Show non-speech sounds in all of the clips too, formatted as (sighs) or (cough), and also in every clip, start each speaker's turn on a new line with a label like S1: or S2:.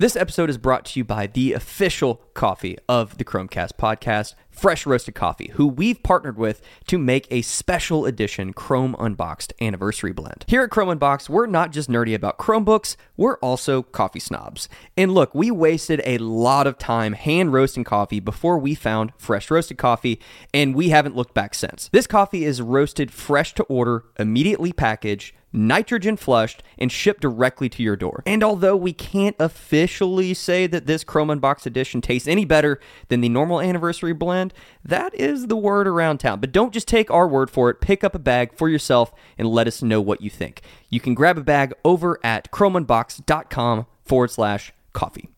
S1: This episode is brought to you by the official coffee of the Chrome Cast podcast, Fresh Roasted Coffee, who we've partnered with to make a special edition Chrome Unboxed anniversary blend. Here at Chrome Unboxed, we're not just nerdy about Chromebooks, we're also coffee snobs. And look, we wasted a lot of time hand roasting coffee before we found Fresh Roasted Coffee, and we haven't looked back since. This coffee is roasted fresh to order, immediately packaged nitrogen flushed, and shipped directly to your door. And although we can't officially say that this Chrome Unboxed edition tastes any better than the normal anniversary blend, that is the word around town. But don't just take our word for it. Pick up a bag for yourself and let us know what you think. You can grab a bag over at chromeunboxed.com forward slash coffee.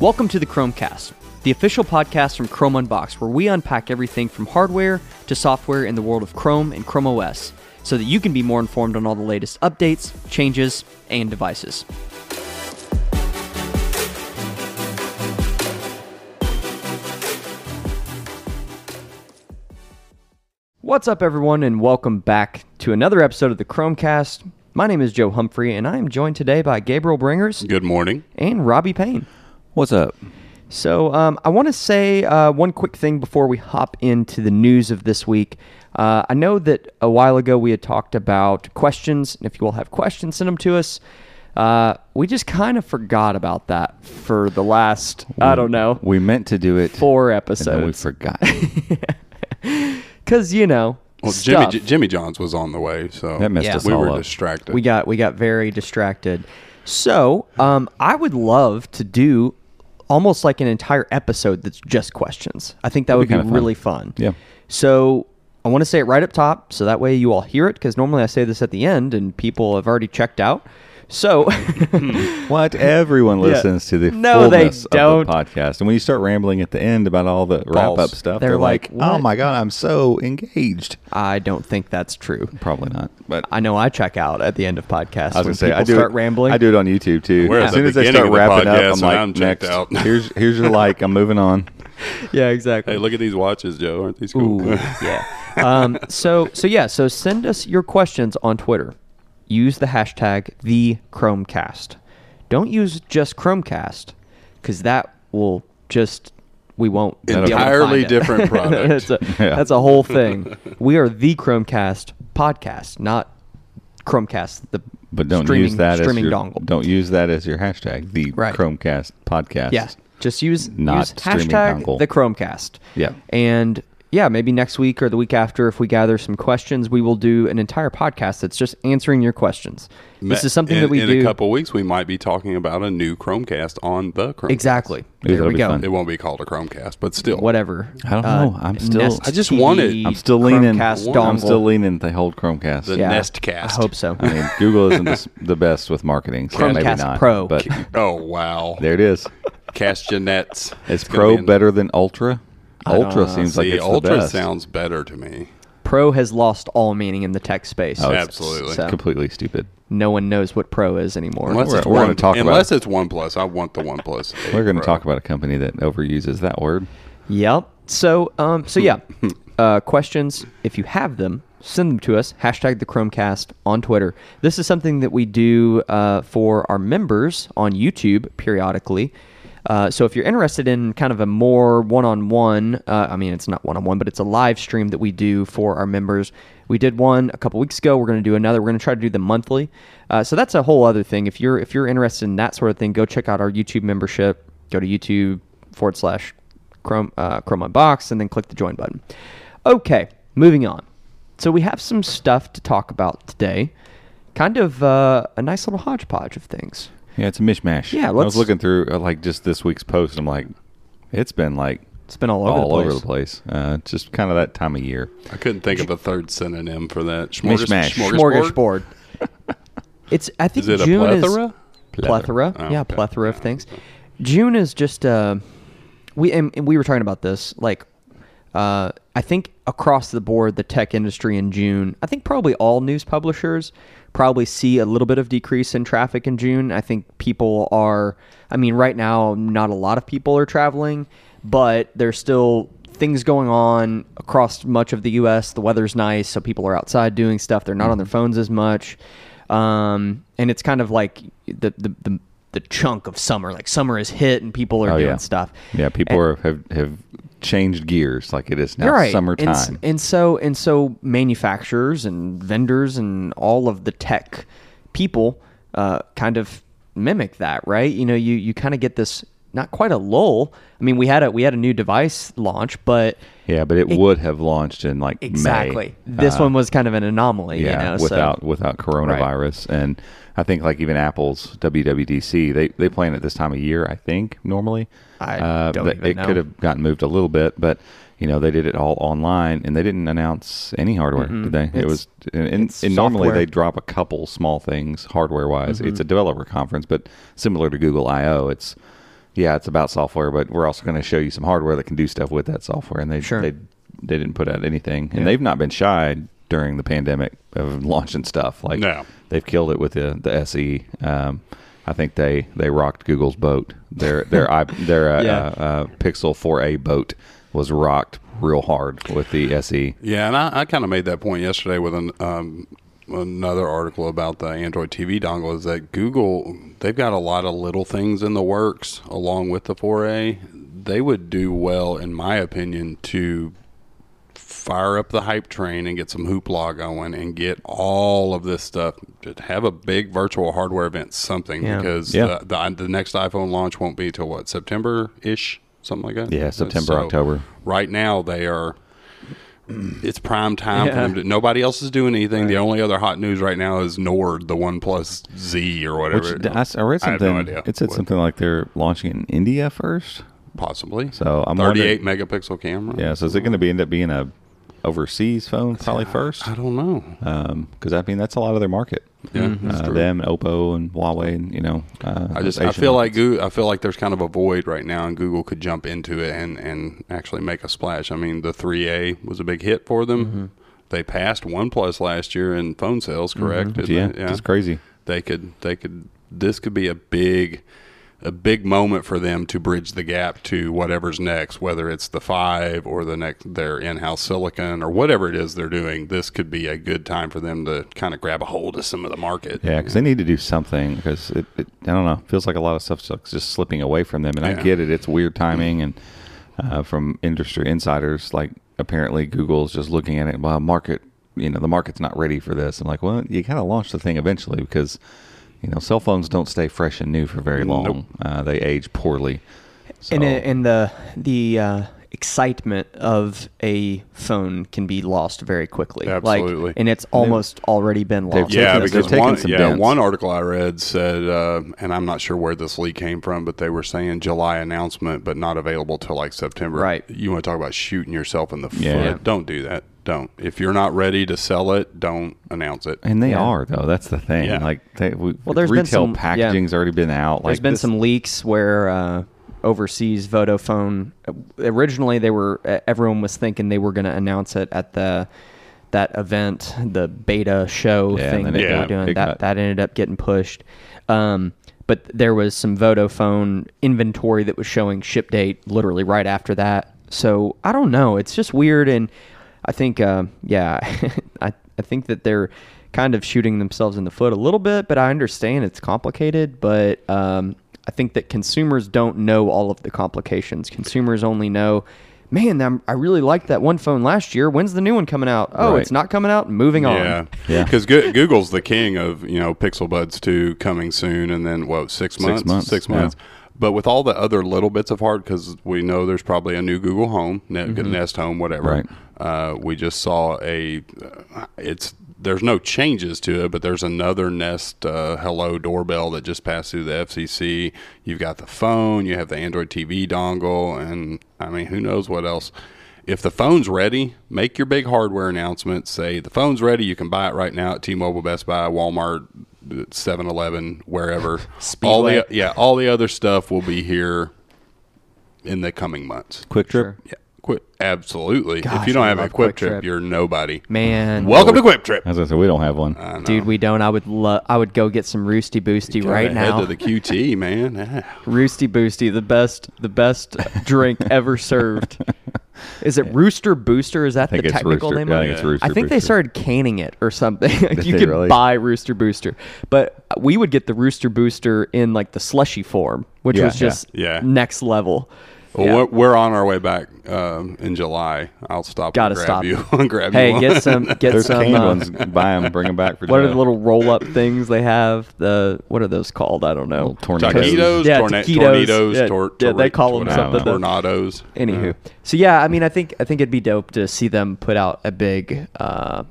S1: Welcome to the Chrome Cast, the official podcast from Chrome Unboxed, where we unpack everything from hardware to software in the world of Chrome and Chrome OS, so that you can be more informed on all the latest updates, changes, and devices. What's up, everyone, and welcome back to another episode of the Chrome Cast. My name is Joe Humphrey, and I am joined today by Gabriel Brangers
S2: Good morning.
S1: and Robbie Payne.
S3: What's up?
S1: So, um, I want to say uh, one quick thing before we hop into the news of this week. Uh, I know that a while ago we had talked about questions, and if you all have questions, send them to us. Uh, we just kind of forgot about that for the last, I don't know,
S3: We meant to do it
S1: four
S3: and then we
S1: episodes.
S3: forgot. (laughs) (laughs)
S1: Because, you know,
S2: Well, Jimmy
S1: stuff.
S2: J- Jimmy John's was on the way, so
S3: That messed
S1: Yeah.
S3: us
S2: we
S3: all
S2: were
S3: up.
S2: distracted.
S1: we got we got very distracted. So, um, I would love to do almost like an entire episode that's just questions. I think that would
S3: That'd be
S1: be,
S3: kinda fun.
S1: really fun.
S3: Yeah.
S1: So I want to say it right up top, so that way you all hear it. Because normally I say this at the end, and people have already checked out. So (laughs)
S3: what? Everyone listens to the
S1: No, they don't.
S3: of the podcast. And when you start rambling at the end about all the wrap up stuff,
S1: They're
S3: they're,
S1: like,
S3: like, oh my God, I'm so engaged.
S1: I don't think that's true.
S3: Probably not. But
S1: I know I check out at the end of podcasts
S3: I was
S1: when
S3: going to say,
S1: people
S3: I do
S1: start
S3: it,
S1: rambling.
S3: I do it on YouTube too.
S2: We're
S3: as soon as they start
S2: of the
S3: wrapping up, I'm like,
S2: I'm checked
S3: next.
S2: out. (laughs)
S3: here's here's your like. I'm moving on. (laughs)
S1: Yeah, exactly.
S2: hey, look at these watches, Joe. Aren't these cool?
S1: Ooh, yeah. Um, so so yeah. So send us your questions on Twitter. Use the hashtag the Chromecast. Don't use just Chromecast because that will just we won't be able to
S2: Entirely different (laughs) product.
S1: that's, a,
S3: Yeah.
S1: that's a whole thing. we are the Chromecast podcast, not Chromecast. The
S3: But don't
S1: streaming,
S3: use that
S1: streaming
S3: as your
S1: dongle.
S3: don't use that as your hashtag. The
S1: Right.
S3: Chromecast podcast.
S1: Yeah, just use
S3: Not
S1: use hashtag
S3: dongle.
S1: the Chromecast.
S3: Yeah.
S1: and yeah, maybe next week or the week after, if we gather some questions, we will do an entire podcast that's just answering your questions. This is something
S2: in,
S1: that we
S2: in
S1: do In
S2: a couple weeks. We might be talking about a new Chromecast on the Chromecast.
S1: exactly.
S3: Ooh,
S1: There
S3: that'll
S1: we go.
S3: fun.
S2: It won't be called a Chromecast, but still,
S1: Whatever.
S3: I don't know. Uh, I'm still-
S1: Nest
S2: I just
S1: TV,
S2: want it.
S3: I'm still leaning.
S1: Chromecast
S2: I'm
S3: I'm still leaning the whole Chromecast.
S2: The
S1: Yeah,
S2: Nestcast.
S1: I hope so.
S3: I mean, Google isn't the, the best with marketing, so maybe
S1: Chromecast
S3: not.
S1: Pro.
S3: But (laughs)
S2: Oh wow,
S3: there it is.
S2: Castanettes.
S3: Is
S2: It's gonna
S3: Pro
S2: be
S3: better than Ultra? Ultra seems like
S2: See,
S3: it's
S2: Ultra
S3: the best.
S2: sounds better to me.
S1: Pro has lost all meaning in the tech space.
S3: Oh, it's
S2: Absolutely.
S1: So
S3: completely stupid.
S1: no one knows what Pro is anymore.
S2: Unless
S3: We're-
S2: it's
S3: we're
S2: one,
S3: gonna talk about
S2: unless
S3: it.
S2: it's OnePlus. I want the OnePlus. (laughs)
S3: We're going to
S2: Pro.
S3: talk about a company that overuses that word.
S1: Yep. So, um, so yeah, (laughs) uh, questions if you have them, send them to us. Hashtag the Chromecast on Twitter. This is something that we do uh, for our members on YouTube periodically. Uh, so if you're interested in kind of a more one-on-one, uh, I mean it's not one-on-one, but it's a live stream that we do for our members. We did one a couple weeks ago. We're going to do another. We're going to try to do them monthly. Uh, so that's a whole other thing. If you're if you're interested in that sort of thing, go check out our YouTube membership. Go to YouTube forward slash Chrome uh, Chrome Unboxed and then click the join button. Okay, moving on. So we have some stuff to talk about today. Kind of uh, a nice little hodgepodge of things.
S3: Yeah, it's a mishmash.
S1: Yeah,
S3: I
S1: let's-
S3: was looking through uh, like just this week's post. I'm like, it's been like
S1: It's been all over
S3: all
S1: the place.
S3: over the place. Uh, just kind of that time of year.
S2: I couldn't think of a third synonym for that. Smorgas-
S3: Mishmash.
S2: Smorgasbord?
S1: Smorgasbord. (laughs) it's I think
S2: Is it a
S1: June
S2: plethora?
S1: is plethora.
S2: Oh,
S1: yeah,
S2: okay.
S1: plethora of things. June is just uh, we and, and we were talking about this like uh, I think across the board the tech industry in June. I think probably all news publishers probably see a little bit of decrease in traffic in June. I think people are. I mean, right now not a lot of people are traveling, but there's still things going on across much of the U.S. The weather's nice, so people are outside doing stuff. They're not on their
S3: Mm-hmm.
S1: phones as much, um, and it's kind of like the the, the the chunk of summer. Like summer is hit, and people are
S3: Oh,
S1: doing
S3: yeah.
S1: stuff.
S3: Yeah, people
S1: And-
S3: are, have have changed gears. Like it is now
S1: right.
S3: summertime.
S1: And, and so and so manufacturers and vendors and all of the tech people uh, kind of mimic that, right? You know, you you kind of get this not quite a lull. I mean, we had a we had a new device launch, but
S3: yeah, but it,
S1: It-
S3: would have launched in like
S1: exactly
S3: May.
S1: this
S3: Uh,
S1: one was kind of an anomaly.
S3: yeah,
S1: you know, so-
S3: without without coronavirus, and I think like even Apple's WWDC, they they plan it this time of year. I think normally,
S1: I
S3: uh,
S1: don't
S3: but
S1: even
S3: it
S1: know.
S3: could have gotten moved a little bit, but you know they did it all online, and they didn't announce any hardware, did they?
S1: It's-
S3: it was, and, and, and normally they drop a couple small things hardware wise.
S1: Mm-hmm.
S3: It's a developer conference, but similar to Google I/O, it's yeah, it's about software, but we're also going to show you some hardware that can do stuff with that software, and they
S1: Sure.
S3: they they didn't put out anything, and
S1: Yeah.
S3: they've not been shy during the pandemic of (laughs) launching stuff. Like
S2: No.
S3: they've killed it with the the SE. Um, I think they they rocked Google's boat. Their their i (laughs) their uh,
S1: Yeah.
S3: uh, uh, Pixel 4a boat was rocked real hard with the. SE.
S2: Yeah, and I, I kind of made that point yesterday with an, um, another article about the Android TV dongle. Is that Google? They've got a lot of little things in the works along with the 4A. They would do well, in my opinion, to fire up the hype train and get some hoopla going and get all of this stuff. Just have a big virtual hardware event, something
S1: Yeah.
S2: because
S3: Yeah.
S2: The, the the next iPhone launch won't be till what September ish, something like that.
S3: Yeah, September,
S2: So,
S3: October.
S2: Right now, they are. (clears throat) It's prime time for them. To, nobody else is doing anything. The only other hot news right now is Nord, the OnePlus Z or whatever.
S3: Which I, I read
S2: I
S3: something.
S2: no idea
S3: It said
S2: what-
S3: something like they're launching in India first.
S2: possibly.
S3: So I'm
S2: thirty-eight megapixel camera.
S3: Yeah, so is it going to be end up being a overseas phone probably first?
S2: I don't know.
S3: Because I mean that's a lot of their market.
S2: Yeah,
S3: uh, them, Oppo, and Huawei, and you know. Uh,
S2: I just I feel like. Google, I feel like there's kind of a void right now, and Google could jump into it and and actually make a splash. I mean, the 3A was a big hit for them.
S3: Mm-hmm.
S2: They passed OnePlus last year in phone sales, correct? Didn't
S3: yeah, it's crazy.
S2: They could they could. This could be a big a big moment for them to bridge the gap to whatever's next, whether it's the five or the next their in-house silicon or whatever it is they're doing. This could be a good time for them to kind of grab a hold of some of the market.
S3: Yeah, because they need to do something. Because it, it, I don't know, feels like a lot of stuff's just slipping away from them. And
S2: Yeah.
S3: I get it; it's weird timing, and uh, from industry insiders, like apparently Google's just looking at it. Well, market, you know, the market's not ready for this. I'm like, well, you gotta launch the thing eventually because you know cell phones don't stay fresh and new for very long.
S2: Nope.
S3: Uh, they age poorly. So,
S1: and and the the uh, excitement of a phone can be lost very quickly.
S2: Absolutely.
S1: Like, and it's almost already been lost.
S2: Yeah, because one,
S3: some
S2: yeah,
S3: dents.
S2: one article I read said, uh, and I'm not sure where this leak came from, but they were saying July announcement, but not available till like September.
S1: Right.
S2: You want to talk about shooting yourself in the foot?
S3: Yeah.
S2: Don't do that. Don't. If you're not ready to sell it, don't announce it.
S3: And they
S1: Yeah.
S3: are though. That's the thing.
S2: Yeah.
S3: Like, they, we,
S1: Well, there's been
S3: retail
S1: some- yeah.
S3: packaging's already been out.
S1: There's
S3: like
S1: been
S3: this-
S1: some leaks where uh, overseas Vodafone originally they were everyone was thinking they were going to announce it at the that event, the beta show
S3: Yeah,
S1: thing
S3: and
S1: that
S3: then
S2: it
S1: they were
S2: got-
S1: doing.
S3: it
S1: That
S3: got-
S1: that ended up getting pushed. Um, but there was some Vodafone inventory that was showing ship date literally right after that. So I don't know. It's just weird, and I think, uh, yeah, (laughs) I I think that they're kind of shooting themselves in the foot a little bit. But I understand it's complicated. But um, I think that consumers don't know all of the complications. Consumers only know. Man, I'm, I really liked that one phone last year. When's the new one coming out? Oh,
S3: Right.
S1: it's not coming out. Moving on.
S2: Yeah,
S3: Yeah.
S2: Because Google's the king of you know Pixel Buds two coming soon, and then what six months?
S3: Six months,
S2: Six
S3: yeah.
S2: But with all the other little bits of hard, because we know there's probably a new Google Home, ne- Nest Home, whatever.
S3: Right.
S2: Uh, we just saw a. It's there's no changes to it, but there's another Nest uh, Hello doorbell that just passed through the FCC. You've got the phone, you have the Android TV dongle, and I mean, who knows what else. If the phone's ready, make your big hardware announcement. Say the phone's ready. You can buy it right now at T-Mobile, Best Buy, Walmart, 7-Eleven, wherever. (laughs) all the yeah, all the other stuff will be here in the coming months.
S3: QuikTrip.
S1: Sure.
S2: Yeah, quick. Absolutely.
S1: Gosh,
S2: if you don't
S1: I
S2: have a Quick
S1: QuikTrip,
S2: Trip. you're nobody.
S1: Man,
S2: Welcome to QuikTrip.
S3: As I said, we don't have one.
S1: Dude, we don't. I would love. I would go get some Roosty Boosty
S2: Gotta
S1: right
S2: head
S1: now.
S2: to the QT, (laughs) man.
S1: Roosty Boosty, the best, the best drink ever served. (laughs) Is it Rooster Booster? Is that the technical
S3: Rooster-
S1: name?
S3: yeah,
S1: of
S3: I
S1: it?
S3: think it's Rooster
S1: I think they started canning it or something. (laughs) Like, you
S3: they
S1: could
S3: really?
S1: buy Rooster Booster, but we would get the Rooster Booster in like the slushy form, which
S3: Yeah,
S1: was just
S2: yeah. Yeah.
S1: next level.
S2: Well,
S1: Yeah.
S2: we're, we're on our way back um, in July. I'll stop.
S1: Gotta stop.
S2: you. (laughs) and grab
S1: Hey,
S2: you one.
S1: get some, get
S3: There's
S1: some.
S3: canned
S1: uh,
S3: ones. Buy them, bring them back for.
S1: What are the little roll-up things they have? The what are those called? I don't know.
S3: Little tornadoes?
S2: Taquitos,
S1: Yeah,
S2: torna-
S1: taquitos.
S2: tornadoes,
S1: Yeah,
S2: tor-
S1: yeah, they
S2: torri-
S1: call 'em
S2: whatever,
S3: something.
S2: Tornadoes.
S1: Anywho, so yeah, I mean, I think I think it'd be dope to see them put out a big, uh,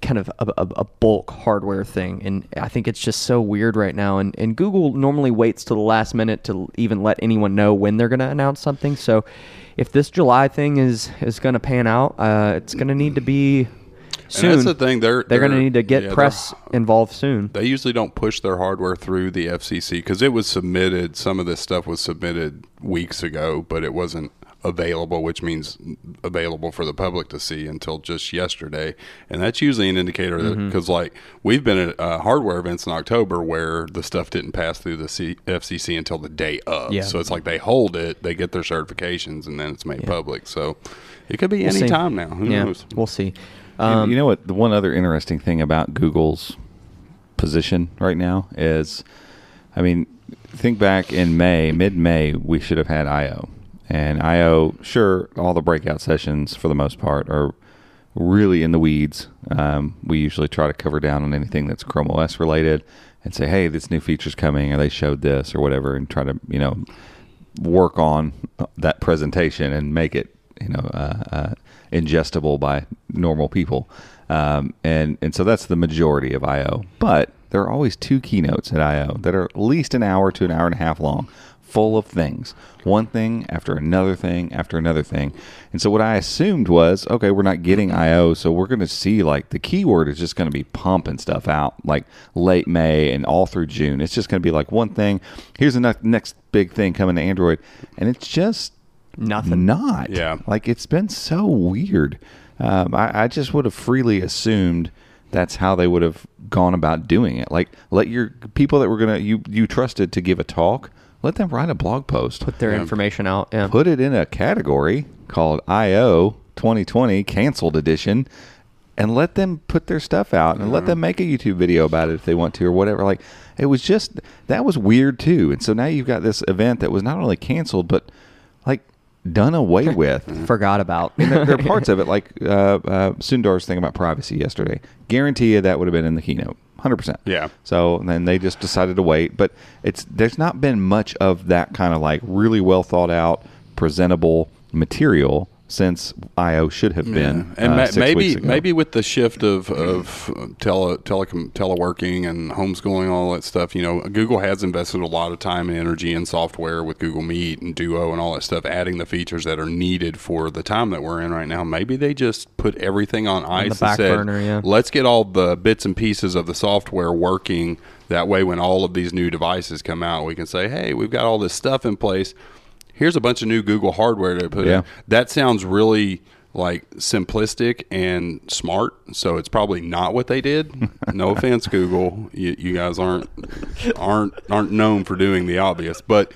S1: kind of a, a, a bulk hardware thing, and I think it's just so weird right now. And and Google normally waits till the last minute to even let anyone know when they're going to announce something. So if this July thing is is going to pan out, uh, it's going to need to be soon.
S2: And that's the thing. They're
S1: They're going to need to get
S2: yeah,
S1: press involved soon.
S2: They usually don't push their hardware through the FCC because it was submitted. Some of this stuff was submitted weeks ago, but it wasn't available, which means available for the public to see until just yesterday. And that's usually an indicator that
S1: Mm-hmm.
S2: because, like, we've been at uh, hardware events in October where the stuff didn't pass through the C- FCC until the day of.
S1: Yeah.
S2: So it's like they hold it, they get their certifications, and then it's made public. So it could be
S1: We'll
S2: any
S1: see.
S2: time now. Who
S1: yeah,
S2: knows?
S1: we'll see. Um,
S3: you know what? The one other interesting thing about Google's position right now is, I mean, think back in May, mid-May, we should have had I/O, and I/O, sure, all the breakout sessions for the most part are really in the weeds. Um, we usually try to cover down on anything that's Chrome OS related and say, hey, this new feature's coming, or they showed this, or whatever, and try to you know work on that presentation and make it you know uh, uh, ingestible by normal people. Um, and and so that's the majority of IO but there are always two keynotes at IO that are at least an hour to an hour and a half long full of things one thing after another thing after another thing and so what I assumed was okay we're not getting IO so we're going to see like the keyword is just going to be pumping stuff out like late May and all through June it's just going to be like one thing here's the next next big thing coming to Android and it's just
S1: Nothing.
S3: not.
S2: Yeah.
S3: Like it's been so weird. Um, I, I just would have freely assumed that's how they would have gone about doing it. Like let your people that were gonna you you trusted to give a talk, let them write a blog post.
S1: Put their
S2: Yeah.
S1: information out. Yeah.
S3: Put it in a category called IO 2020 canceled edition and let them put their stuff out and let them make a YouTube video about it if they want to or whatever. Like it was just that was weird too. And so now you've got this event that was not only canceled but like done away (laughs) with.
S1: Forgot about.
S3: And there, there are parts of it, (laughs) like uh, uh, Sundar's thing about privacy yesterday. Guarantee you that would have been in the keynote, hundred percent.
S2: Yeah.
S3: So then they just decided to wait, but it's there's not been much of that kind of like really well thought out, presentable material since IO should have been.
S2: and
S3: uh,
S2: ma-
S3: six
S2: maybe
S3: weeks ago.
S2: maybe with the shift of of uh, tele telecom teleworking and homeschooling all that stuff, you know, Google has invested a lot of time and energy in software with Google Meet and Duo and all that stuff, adding the features that are needed for the time that we're in right now. Maybe they just put everything on ice
S1: the back
S2: and said,
S1: burner, yeah.
S2: let's get all the bits and pieces of the software working. That way, when all of these new devices come out, we can say, hey, we've got all this stuff in place. Here's a bunch of new Google hardware to put
S3: Yeah.
S2: in. That sounds really like simplistic and smart. So it's probably not what they did. (laughs) No offense, Google. You, you guys aren't aren't aren't known for doing the obvious. But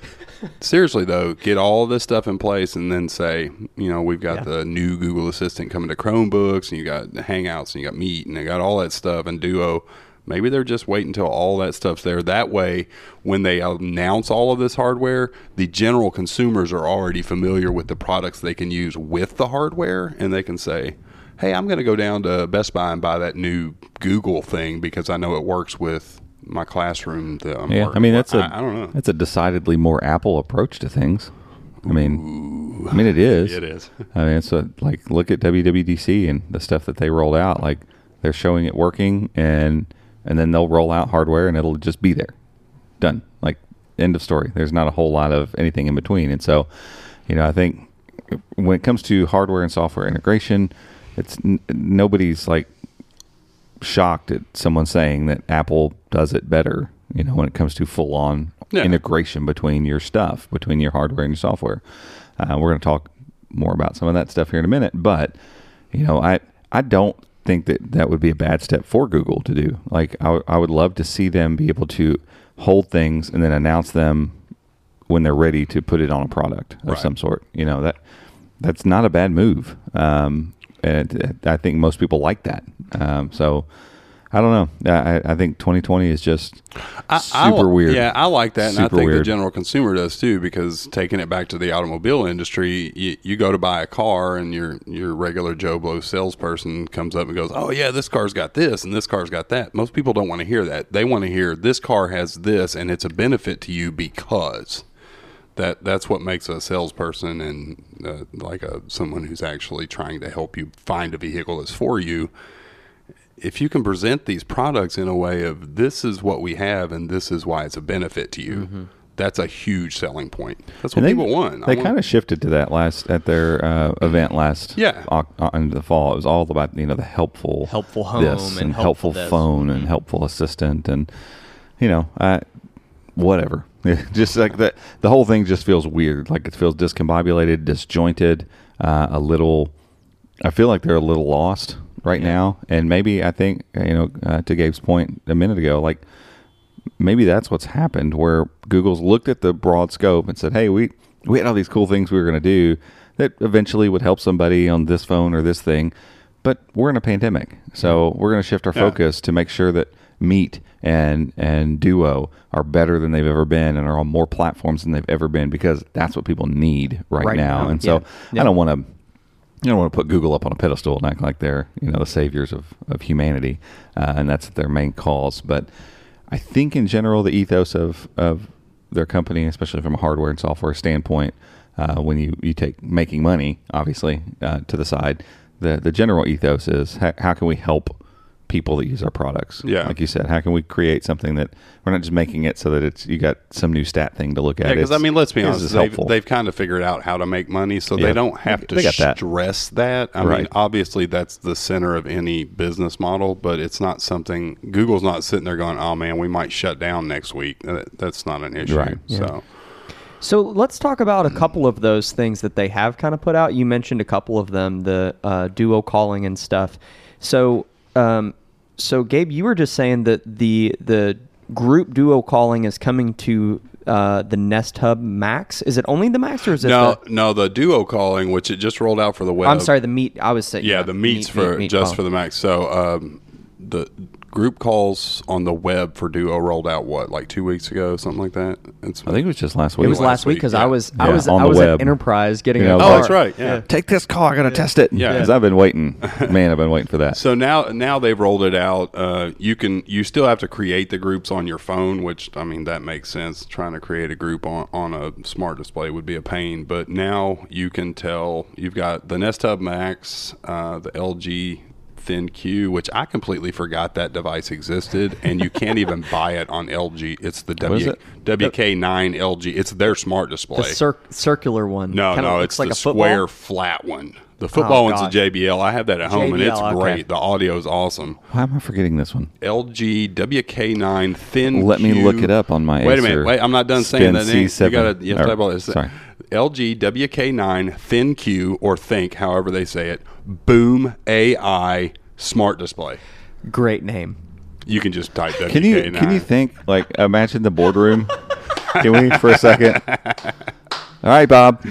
S2: seriously though, get all this stuff in place and then say, you know, we've got
S1: Yeah.
S2: the new Google Assistant coming to Chromebooks and you got Hangouts and you got Meet and they got all that stuff and Duo. Maybe they're just waiting until all that stuff's there. That way, when they announce all of this hardware, the general consumers are already familiar with the products they can use with the hardware, and they can say, "Hey, I'm going to go down to Best Buy and buy that new Google thing because I know it works with my classroom." That I'm
S3: Yeah, I mean that's a
S2: I, I don't know.
S3: that's a decidedly more Apple approach to things. I mean, I mean it is.
S2: It is. (laughs)
S3: I mean, it's like look at WWDC and the stuff that they rolled out. Like they're showing it working, and and then they'll roll out hardware, and it'll just be there, done. Like end of story. There's not a whole lot of anything in between, and so you know, I think when it comes to hardware and software integration, it's n- nobody's like shocked at someone saying that Apple does it better. You know, when it comes to full on
S2: Yeah.
S3: integration between your stuff, between your hardware and your software. Uh, we're going to talk more about some of that stuff here in a minute, but you know, I I don't think that that would be a bad step for Google to do. Like, I, w- I would love to see them be able to hold things and then announce them when they're ready to put it on a product of
S2: Right.
S3: some sort. You know that that's not a bad move. Um, and I think most people like that. Um, so I don't know. I, I think 2020 is just
S2: I-
S3: super
S2: I,
S3: weird.
S2: Yeah, I like that, and I
S3: Super
S2: think the general consumer does too. Because taking it back to the automobile industry, you, you go to buy a car, and your your regular Joe Blow salesperson comes up and goes, "Oh yeah, this car's got this, and this car's got that." Most people don't want to hear that. They want to hear this car has this, and it's a benefit to you because that that's what makes a salesperson and uh, like a someone who's actually trying to help you find a vehicle that's for you if you can present these products in a way of this is what we have and this is why it's a benefit to you that's a huge selling point that's what
S3: they,
S2: people want
S3: They
S2: want-
S3: kind of shifted to that last at their uh, event last
S2: Yeah.
S3: uh, in the fall. It was all about you know the helpful
S1: Helpful home
S3: this
S1: and
S3: and,
S1: helpful
S3: helpful, phone and helpful assistant and you know I, whatever. (laughs) just like that, the whole thing just feels weird. Like it feels discombobulated, disjointed, uh, a little. I feel like they're a little lost right now, and maybe I think you know uh, to Gabe's point a minute ago, like maybe that's what's happened where Google's looked at the broad scope and said, "Hey, we we had all these cool things we were going to do that eventually would help somebody on this phone or this thing, but we're in a pandemic, so we're going to shift our
S2: Yeah.
S3: focus to make sure that Meet and and Duo are better than they've ever been and are on more platforms than they've ever been because that's what people need right,
S1: Right
S3: now.
S1: now,
S3: And so
S1: yeah. Yeah.
S3: I don't want to you don't want to put Google up on a pedestal and act like they're you know the saviors of, of humanity, uh, and that's their main cause. But I think in general the ethos of of their company, especially from a hardware and software standpoint, uh, when you, you take making money, obviously uh, to the side, the the general ethos is how, how can we help people that use our products?
S2: Yeah.
S3: like you said, how can we create something that we're not just making it so that it's you got some new stat thing to look at?
S2: yeah, because I mean, let's be honest, they've,
S3: helpful.
S2: they've kind of figured out how to make money, so
S3: Yeah.
S2: they don't have to
S3: They got that.
S2: stress that. I mean, obviously, that's the center of any business model, but it's not something Google's not sitting there going, "Oh man, we might shut down next week." That's not an issue.
S3: Right.
S2: So,
S1: So let's talk about a couple of those things that they have kind of put out. You mentioned a couple of them, the uh, duo calling and stuff. So, um, so Gabe, you were just saying that the the group duo calling is coming to uh, the Nest Hub Max. Is it only the Max or is it?
S2: no,
S1: the,
S2: no, the duo calling, which it just rolled out for the web.
S1: I'm sorry, the Meet. I was saying.
S2: Yeah, the meets
S1: Meet-
S2: for
S1: Meet- Meet
S2: just
S1: calling.
S2: for the Max. So um, the group calls on the web for Duo rolled out what like two weeks ago, something like that. It's
S3: I think it was just last week.
S1: It was
S2: last
S1: last week
S2: week,
S1: because
S2: yeah.
S1: I was I
S3: Yeah,
S1: was
S3: on
S1: I
S3: the
S1: was at. Enterprise getting
S3: You
S1: a
S2: oh,
S1: car.
S2: that's right. Yeah.
S3: Take this call. I got to test it.
S2: Yeah.
S3: because I've been waiting. (laughs) Man, I've been waiting for that.
S2: So now, now they've rolled it out. Uh, you can, you still have to create the groups on your phone, which I mean that makes sense. Trying to create a group on, on a smart display would be a pain, but now you can tell you've got the Nest Hub Max, uh, the LG ThinQ, which I completely forgot that device existed, and you can't even (laughs) buy it on LG. It's the
S3: What is
S2: w,
S3: it?
S2: WK9 LG. It's their smart display.
S1: The cir- circular one.
S2: No,
S1: Kinda
S2: no,
S1: looks
S2: it's
S1: like
S2: the
S1: a football.
S2: square flat one. The oh, football one's a. JBL. I have that at home, and it's
S1: JBL, okay.
S2: great. The audio is awesome.
S3: Why am I forgetting this one?
S2: LG WK9 thin.
S3: Let me look it up on my
S2: Wait a minute. Wait, I'm not done saying that. Name.
S3: C7
S2: You gotta. You have to
S3: or-
S2: type all this.
S3: sorry.
S2: LG WK9 Thin Q or Think, however they say it. Boom AI smart display.
S1: Great name.
S2: You can just type WK9.
S3: Can you can you think like imagine the boardroom? (laughs) can we for a second? All right, Bob.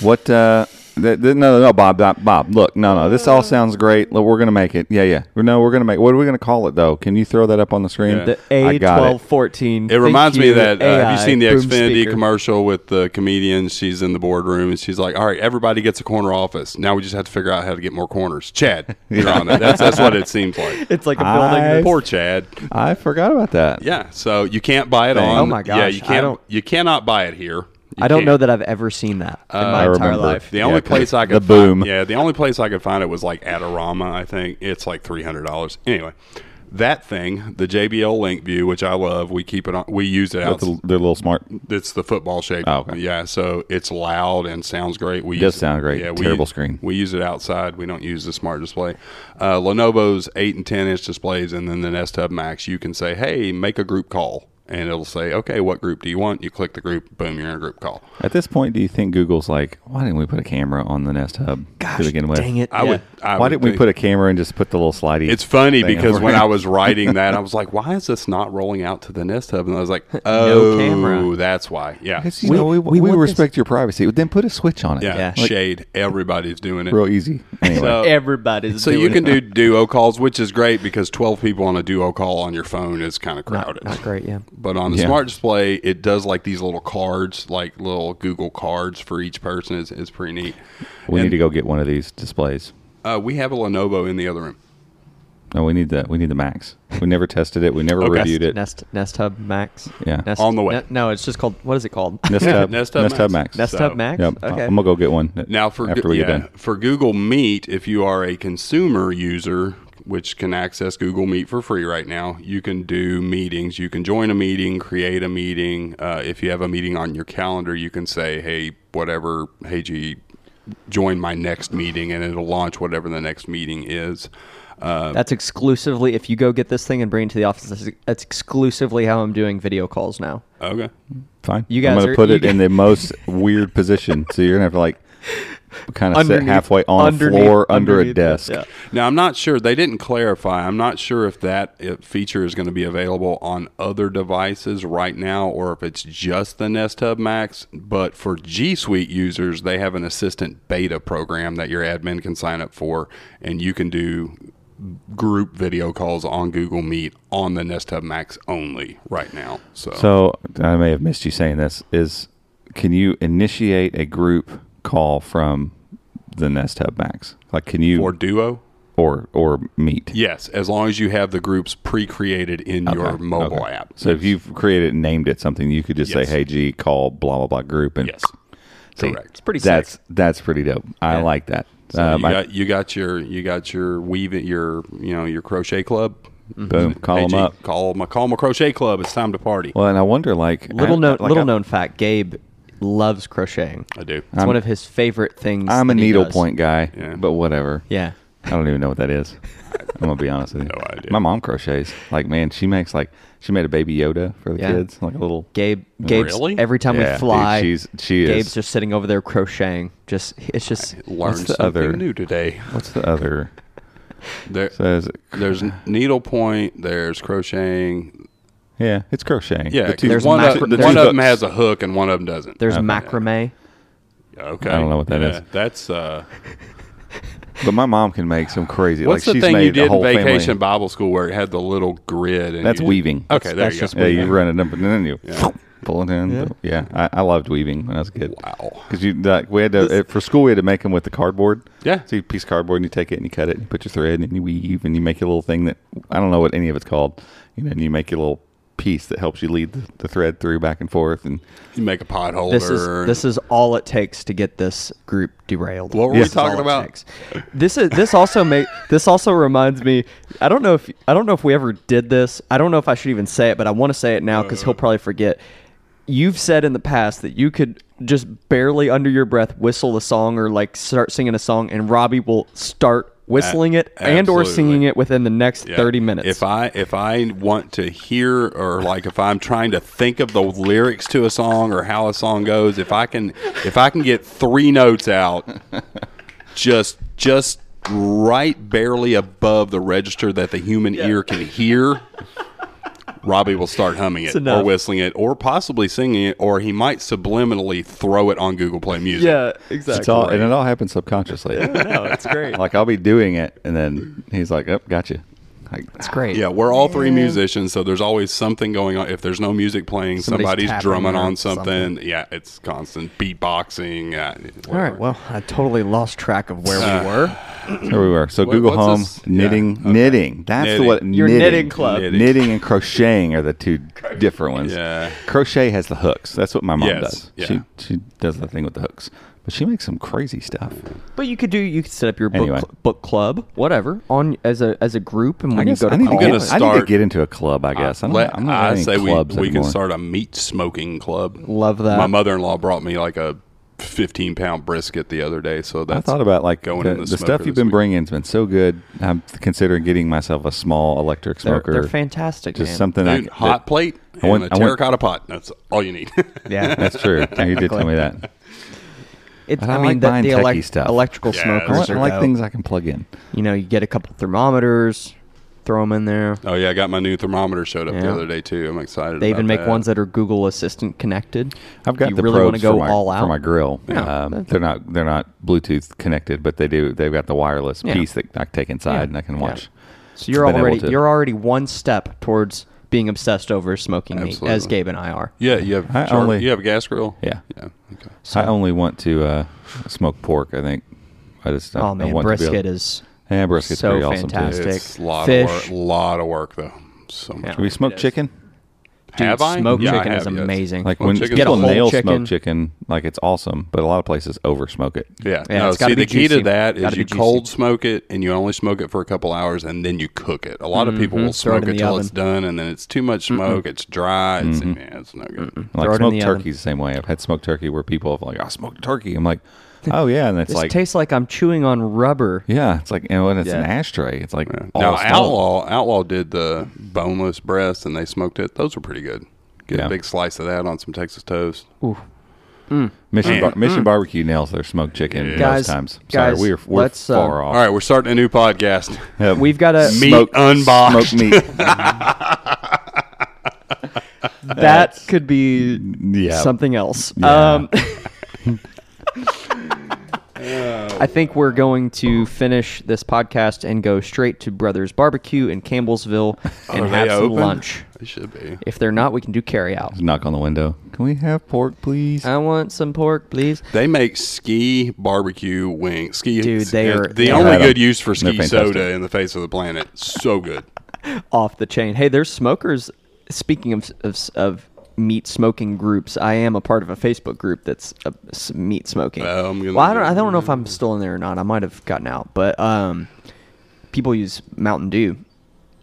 S3: What? uh th- th- no, no, no, Bob, Bob, Bob. Look, no, no. This all sounds great. Look, we're gonna make it. Yeah, yeah. No, we're gonna make. What are we gonna call it though? Can you throw that up on the screen?
S2: Yeah.
S1: The
S3: I
S1: A
S3: got it.
S1: twelve fourteen.
S2: It reminds me of that. Uh, have you seen the Xfinity commercial with the comedian? She's in the boardroom and she's like, "All right, everybody gets a corner office. Now we just have to figure out how to get more corners." Chad, (laughs) you're on that. That's that's what it seems like. (laughs)
S1: It's like a building.
S2: Poor Chad.
S3: I forgot about that.
S2: Yeah, so you can't buy it
S3: Dang.
S2: on.
S1: Oh my gosh.
S2: Yeah,
S1: you
S2: can't.
S1: don't-
S2: you cannot buy it here. You
S1: I don't
S2: can't.
S1: know that I've ever seen that in my
S3: I
S1: entire
S3: remember.
S1: life.
S2: The only
S3: Yeah, 'cause
S2: place I could
S3: the boom.
S2: Find, yeah, the only place I could find it was like Adorama. I think it's like three hundred dollars. Anyway, that thing, the JBL Link View, which I love, we keep it on. We use it out.
S3: That's a, they're a little smart.
S2: It's the football shape.
S3: Oh, okay.
S2: Yeah, so it's loud and sounds great. We
S3: It does
S2: use
S3: sound great.
S2: Yeah, we
S3: Terrible
S2: use-
S3: screen.
S2: We use it outside. We don't use the smart display. Uh, Lenovo's eight and ten inch displays, and then the Nest Hub Max. You can say, "Hey, make a group call," and it'll say, "Okay, what group do you want?" You click the group. Boom, you're in a group call.
S3: At this point, do you think Google's like, why didn't we put a camera on the Nest Hub
S1: Gosh,
S3: to begin with?
S1: dang it!
S2: I
S1: yeah.
S2: would I
S3: Why didn't we
S2: think-
S3: put a camera and just put the little slidey?
S2: It's funny
S3: thing
S2: because when? I was (laughs) writing that, I was like, "Why is this not rolling out to the Nest Hub?" And I was like, (laughs) "Oh,
S1: camera.
S2: that's why." Yeah,
S3: you
S1: We-
S3: know, we,
S1: we
S3: we,
S1: want this-
S3: respect your privacy. Then put a switch on it.
S2: yeah,
S1: Yeah.
S3: Like,
S2: shade. Everybody's doing it.
S3: real easy. (laughs) Anyway,
S2: So-
S1: Everybody's
S2: So
S1: doing
S2: you can
S1: it.
S2: do duo calls, which is great because twelve people on a duo call on your phone is kind of crowded.
S1: not, not great. Yeah.
S2: But on the
S3: Yeah.
S2: smart display, it does like these little cards, like little Google cards for each person. is is pretty neat.
S3: we
S2: And,
S3: need to go get one of these displays.
S2: Uh, we have a Lenovo in the other room.
S3: No, we need the we need the Max. We never tested it. We never
S2: Okay.
S3: reviewed it.
S1: Nest Nest Hub Max.
S3: Yeah.
S1: Nest,
S2: On the way.
S1: Ne- no, it's just called. What is it called? (laughs)
S3: Nest (laughs) Hub,
S2: Nest
S3: Nest
S2: Hub
S3: Hub,
S2: Max.
S3: Max.
S1: Nest
S2: So-
S1: Hub Max.
S3: Yep.
S1: Okay.
S3: I'm gonna go get one
S2: Now for
S3: after
S2: Go-
S3: we
S2: yeah,
S3: get done.
S2: for Google Meet, if you are a consumer user, which can access Google Meet for free right now, you can do meetings. You can join a meeting, create a meeting. Uh, if you have a meeting on your calendar, you can say, "Hey, whatever, hey G, join my next meeting," and it'll launch whatever the next meeting is. Uh,
S1: That's exclusively if you go get this thing and bring it to the office. That's, that's exclusively how I'm doing video calls now.
S2: okay.
S3: Fine.
S1: You
S3: I'm gonna
S1: are-
S3: put
S1: you
S3: it in the most weird position. So you're gonna have to like (laughs) kind of sit halfway on the floor under a desk.
S1: yeah.
S2: Now, I'm not sure. They didn't clarify. I'm not sure if that uh, feature is going to be available on other devices right now or if it's just the Nest Hub Max. But for G Suite users, they have an assistant beta program that your admin can sign up for, and you can do group video calls on Google Meet on the Nest Hub Max only right now. So,
S3: So I may have missed you saying this. Is can you initiate a group call from the Nest Hub Max? Like, can you
S2: or Duo,
S3: or or Meet?
S2: yes, as long as you have the groups pre-created in your mobile
S3: okay.
S2: app.
S3: So if you've created and named it something, you could just
S2: Yes.
S3: say, "Hey, G, call blah blah blah group," and
S2: yes,
S3: See,
S2: correct.
S1: It's pretty
S3: that's
S1: sick.
S3: that's pretty dope. I
S1: Yeah.
S3: like that.
S2: So
S3: Um,
S2: you
S3: I-
S2: got you got your you got your weaving your you know your crochet club.
S3: boom, call
S2: Hey,
S3: them
S2: G,
S3: up.
S2: Call my call my crochet club. It's time to party.
S3: Well, and I wonder, like,
S1: Little
S3: I,
S1: known
S3: like,
S1: little
S3: I-
S1: known fact. Gabe loves crocheting.
S2: I do.
S1: It's one of his favorite things.
S3: I'm a
S1: that he does.
S3: needlepoint guy,
S2: Yeah.
S3: but whatever.
S1: Yeah.
S3: I don't even know what that is. I'm gonna be (laughs) honest with you.
S2: No idea.
S3: My mom crochets. Like, man, she makes like she made a baby Yoda for the
S1: Yeah.
S3: kids, like a little.
S1: Gabe, Gabe's
S2: Really?
S1: every time
S3: Yeah,
S1: we fly,
S3: dude, she's she is.
S1: Gabe's just sitting over there crocheting. Just it's just
S2: Learned something
S3: other-
S2: new today.
S3: What's the other?
S2: There,
S3: Says
S2: there's needlepoint. There's crocheting.
S3: Yeah, it's crocheting.
S2: Yeah,
S3: The two-
S1: There's
S2: one,
S1: macra-
S2: of,
S1: there's
S2: one of them has a hook and one of them doesn't.
S1: there's
S3: Okay.
S1: macrame.
S2: okay,
S3: I don't know what that
S2: that
S3: is.
S2: is. That's uh,
S3: But my mom can make some crazy.
S2: what's
S3: like
S2: the
S3: she's
S2: thing
S3: made
S2: you did in
S3: whole
S2: vacation
S3: family-
S2: Bible school where it had the little grid? And
S3: That's
S2: you-
S3: weaving.
S2: Okay, there
S1: That's
S2: you
S1: just
S2: go.
S3: Yeah, you run it up and then you
S2: Yeah.
S3: pull it in.
S1: Yeah.
S3: Yeah, I, I loved weaving when I was a kid.
S2: Wow.
S3: Because you like we had to for school we had to make them with the cardboard.
S2: Yeah.
S3: So you piece of cardboard and you take it and you cut it and you put your thread and you weave and you make a little thing that I don't know what any of it's called. You know, and you make your little piece that helps you lead the, the thread through back and forth and
S2: You make a pot holder.
S1: This is this is all it takes to get this group derailed.
S2: What were
S3: we
S1: This is all
S2: talking about?
S1: takes. This is this also make this also reminds me. I don't know if I don't know if we ever did this. I don't know if I should even say it, but I want to say it now because he'll uh. probably forget. You've said in the past that you could just barely under your breath whistle a song or like start singing a song, and Robbie will start whistling it and or singing it within the next
S2: Yeah.
S1: thirty minutes.
S2: If I if I want to hear or like if I'm trying to think of the lyrics to a song or how a song goes, if I can if I can get three notes out, (laughs) just just right barely above the register that the human ear can hear. Robbie will start humming it or whistling it or possibly singing it, or he might subliminally throw it on Google Play Music.
S1: yeah, exactly.
S3: it's all and it all happens subconsciously. (laughs)
S1: no, it's great.
S3: like I'll be doing it and then he's like, "Oh, gotcha." Like,
S1: It's great.
S2: Yeah, we're all three musicians, so there's always something going on. If there's no music playing,
S1: Somebody's
S2: somebody's, drumming on something.
S1: something.
S2: Yeah, it's constant beatboxing. Uh,
S1: All right. Well, I totally lost track of where we (sighs) were.
S3: There we were. So
S2: What-
S3: Google Home,
S2: this?
S3: knitting,
S2: Yeah, okay.
S3: knitting. That's
S2: Knitting.
S3: the what
S1: Your
S3: knitting.
S1: knitting club.
S2: Knitting.
S3: Knitting (laughs) and crocheting are the two different ones.
S2: Yeah.
S3: Crochet has the hooks. That's what my mom
S2: Yes,
S3: does.
S2: yeah.
S3: She she does the thing with the hooks. But she makes some crazy stuff.
S1: But you could do you could set up your book,
S3: Anyway.
S1: cl- book club, whatever, on as a as a group, and
S3: I
S1: when
S3: guess
S1: you go to
S3: I need, to
S1: call
S2: gonna
S3: get,
S1: it,
S3: I need to
S2: start-
S3: get into a club. I guess I'm
S2: Let-
S3: not, I'm not
S2: I
S3: any
S2: say we,
S3: clubs
S2: we can
S3: anymore.
S2: start a meat smoking club.
S1: love that.
S2: My mother-in-law brought me like a 15 pound brisket the other day, so
S3: I thought about like
S2: going
S3: the,
S2: in the
S3: the
S2: smoker
S3: stuff you've
S2: this
S3: been
S2: week.
S3: bringing has been so good. I'm considering getting myself a small electric
S1: they're,
S3: smoker.
S1: they're fantastic.
S3: Just
S1: man.
S3: something I
S2: Dude,
S3: c-
S2: hot
S3: that-
S2: plate
S3: I want-
S2: and a
S3: I want-
S2: terracotta pot. That's all you need. (laughs)
S1: Yeah,
S3: That's true. you did tell me that.
S1: It's,
S3: But I
S1: I, mean,
S3: like
S1: the,
S3: buying
S1: the elec-
S3: stuff.
S1: electrical
S2: Yeah,
S3: I
S1: smokers
S3: like, I like
S1: dope.
S3: things I can plug in.
S1: You know, you get a couple thermometers, throw them in there.
S2: Oh yeah, I got my new thermometer showed up the other day too. I'm excited.
S1: They even make
S2: that.
S1: ones that are Google Assistant connected.
S3: I've got
S1: you
S3: the
S1: really wanna go
S3: my,
S1: all out
S3: for my grill.
S1: Yeah.
S3: Um, they're not they're not Bluetooth connected, but they do. They've got the wireless
S1: Yeah.
S3: piece that I take inside
S1: Yeah.
S3: and I can
S1: Yeah.
S3: watch.
S1: So you're already you're already one step towards being obsessed over smoking meat, as Gabe and I are.
S2: Yeah, you have.
S3: I
S2: char-
S3: only-
S2: you have a gas grill.
S3: Yeah.
S2: Yeah. Okay.
S1: So-
S3: I only want to uh, smoke pork. I think. I just I,
S1: Oh
S3: I
S1: man,
S3: want to be
S1: brisket
S3: able-
S1: is
S3: Yeah, brisket's
S1: so
S3: pretty awesome
S1: fantastic.
S3: too.
S2: It's a lot
S1: Fish.
S2: of work. Lot of work though. So much.
S1: Yeah.
S3: Have we smoke
S1: It is.
S3: chicken?
S1: Dude,
S2: have I?
S1: smoked
S2: Yeah, I
S1: chicken is
S2: have, yes.
S1: amazing.
S3: Like
S2: Smoked
S3: when
S2: chicken's
S1: Get a
S3: people
S1: whole
S3: nail
S1: chicken.
S3: smoked chicken, like it's awesome. But a lot of places over smoke it.
S2: Yeah.
S1: Yeah,
S2: no,
S1: it's gotta
S2: see,
S1: be
S2: the key
S1: juicy.
S2: to that is
S1: Gotta be
S2: you
S1: juicy.
S2: cold smoke it and you only smoke it for a couple hours and then you cook it. A lot of people will
S1: Mhm. Throw it
S2: smoke it
S1: the
S2: till
S1: oven.
S2: it's done and then it's too much smoke. It's dry. It's,
S3: Mm-hmm.
S2: yeah, it's no good.
S1: Throw
S3: Like smoked
S1: the oven.
S3: turkey's the same way. I've had smoked turkey where people have like, "I smoked turkey." I'm like, (laughs) "Oh yeah," and it's
S1: this
S3: like,
S1: tastes like I'm chewing on rubber.
S3: yeah, it's like, and when it's an
S1: Yeah.
S3: ashtray, it's like all
S2: Now
S3: smoke.
S2: Outlaw Outlaw did the boneless breast and they smoked it. Those were pretty good. Get
S3: Yeah.
S2: a big slice of that on some Texas toast. Mm.
S3: Mission mm. Bar- mm. Mission Barbecue nails their smoked chicken most
S1: Guys,
S3: times. Sorry,
S1: guys,
S3: we're we're
S1: let's, uh,
S3: far off.
S2: All right, we're starting a new podcast.
S3: Yeah,
S1: We've got a
S2: Meat
S3: Smoke-
S2: unboxed.
S3: smoked meat. (laughs)
S1: that could be
S3: Yeah.
S1: something else.
S3: Yeah.
S1: Um, (laughs) I think we're going to finish this podcast and go straight to Brothers Barbecue in Campbellsville (laughs) and
S2: Are
S1: have
S2: they
S1: some
S2: open?
S1: lunch.
S2: They should be.
S1: If they're not, we can do carry out.
S3: Knock on the window. Can we have pork, please?
S1: I want some pork, please.
S2: They make ski barbecue wings. Ski,
S1: Dude, they are-
S2: the
S1: Yeah,
S2: only
S3: I've had
S2: good
S3: 'em.
S2: use for ski
S3: fantastic.
S2: soda in the face of the planet. So good. (laughs)
S1: Off the chain. Hey, there's smokers. Speaking of, of, of meat smoking groups, I am a part of a Facebook group that's uh, meat smoking.
S2: Well, I'm gonna
S1: well, I don't, I don't know if I'm still in there or not. I might have gotten out, but um, people use Mountain Dew.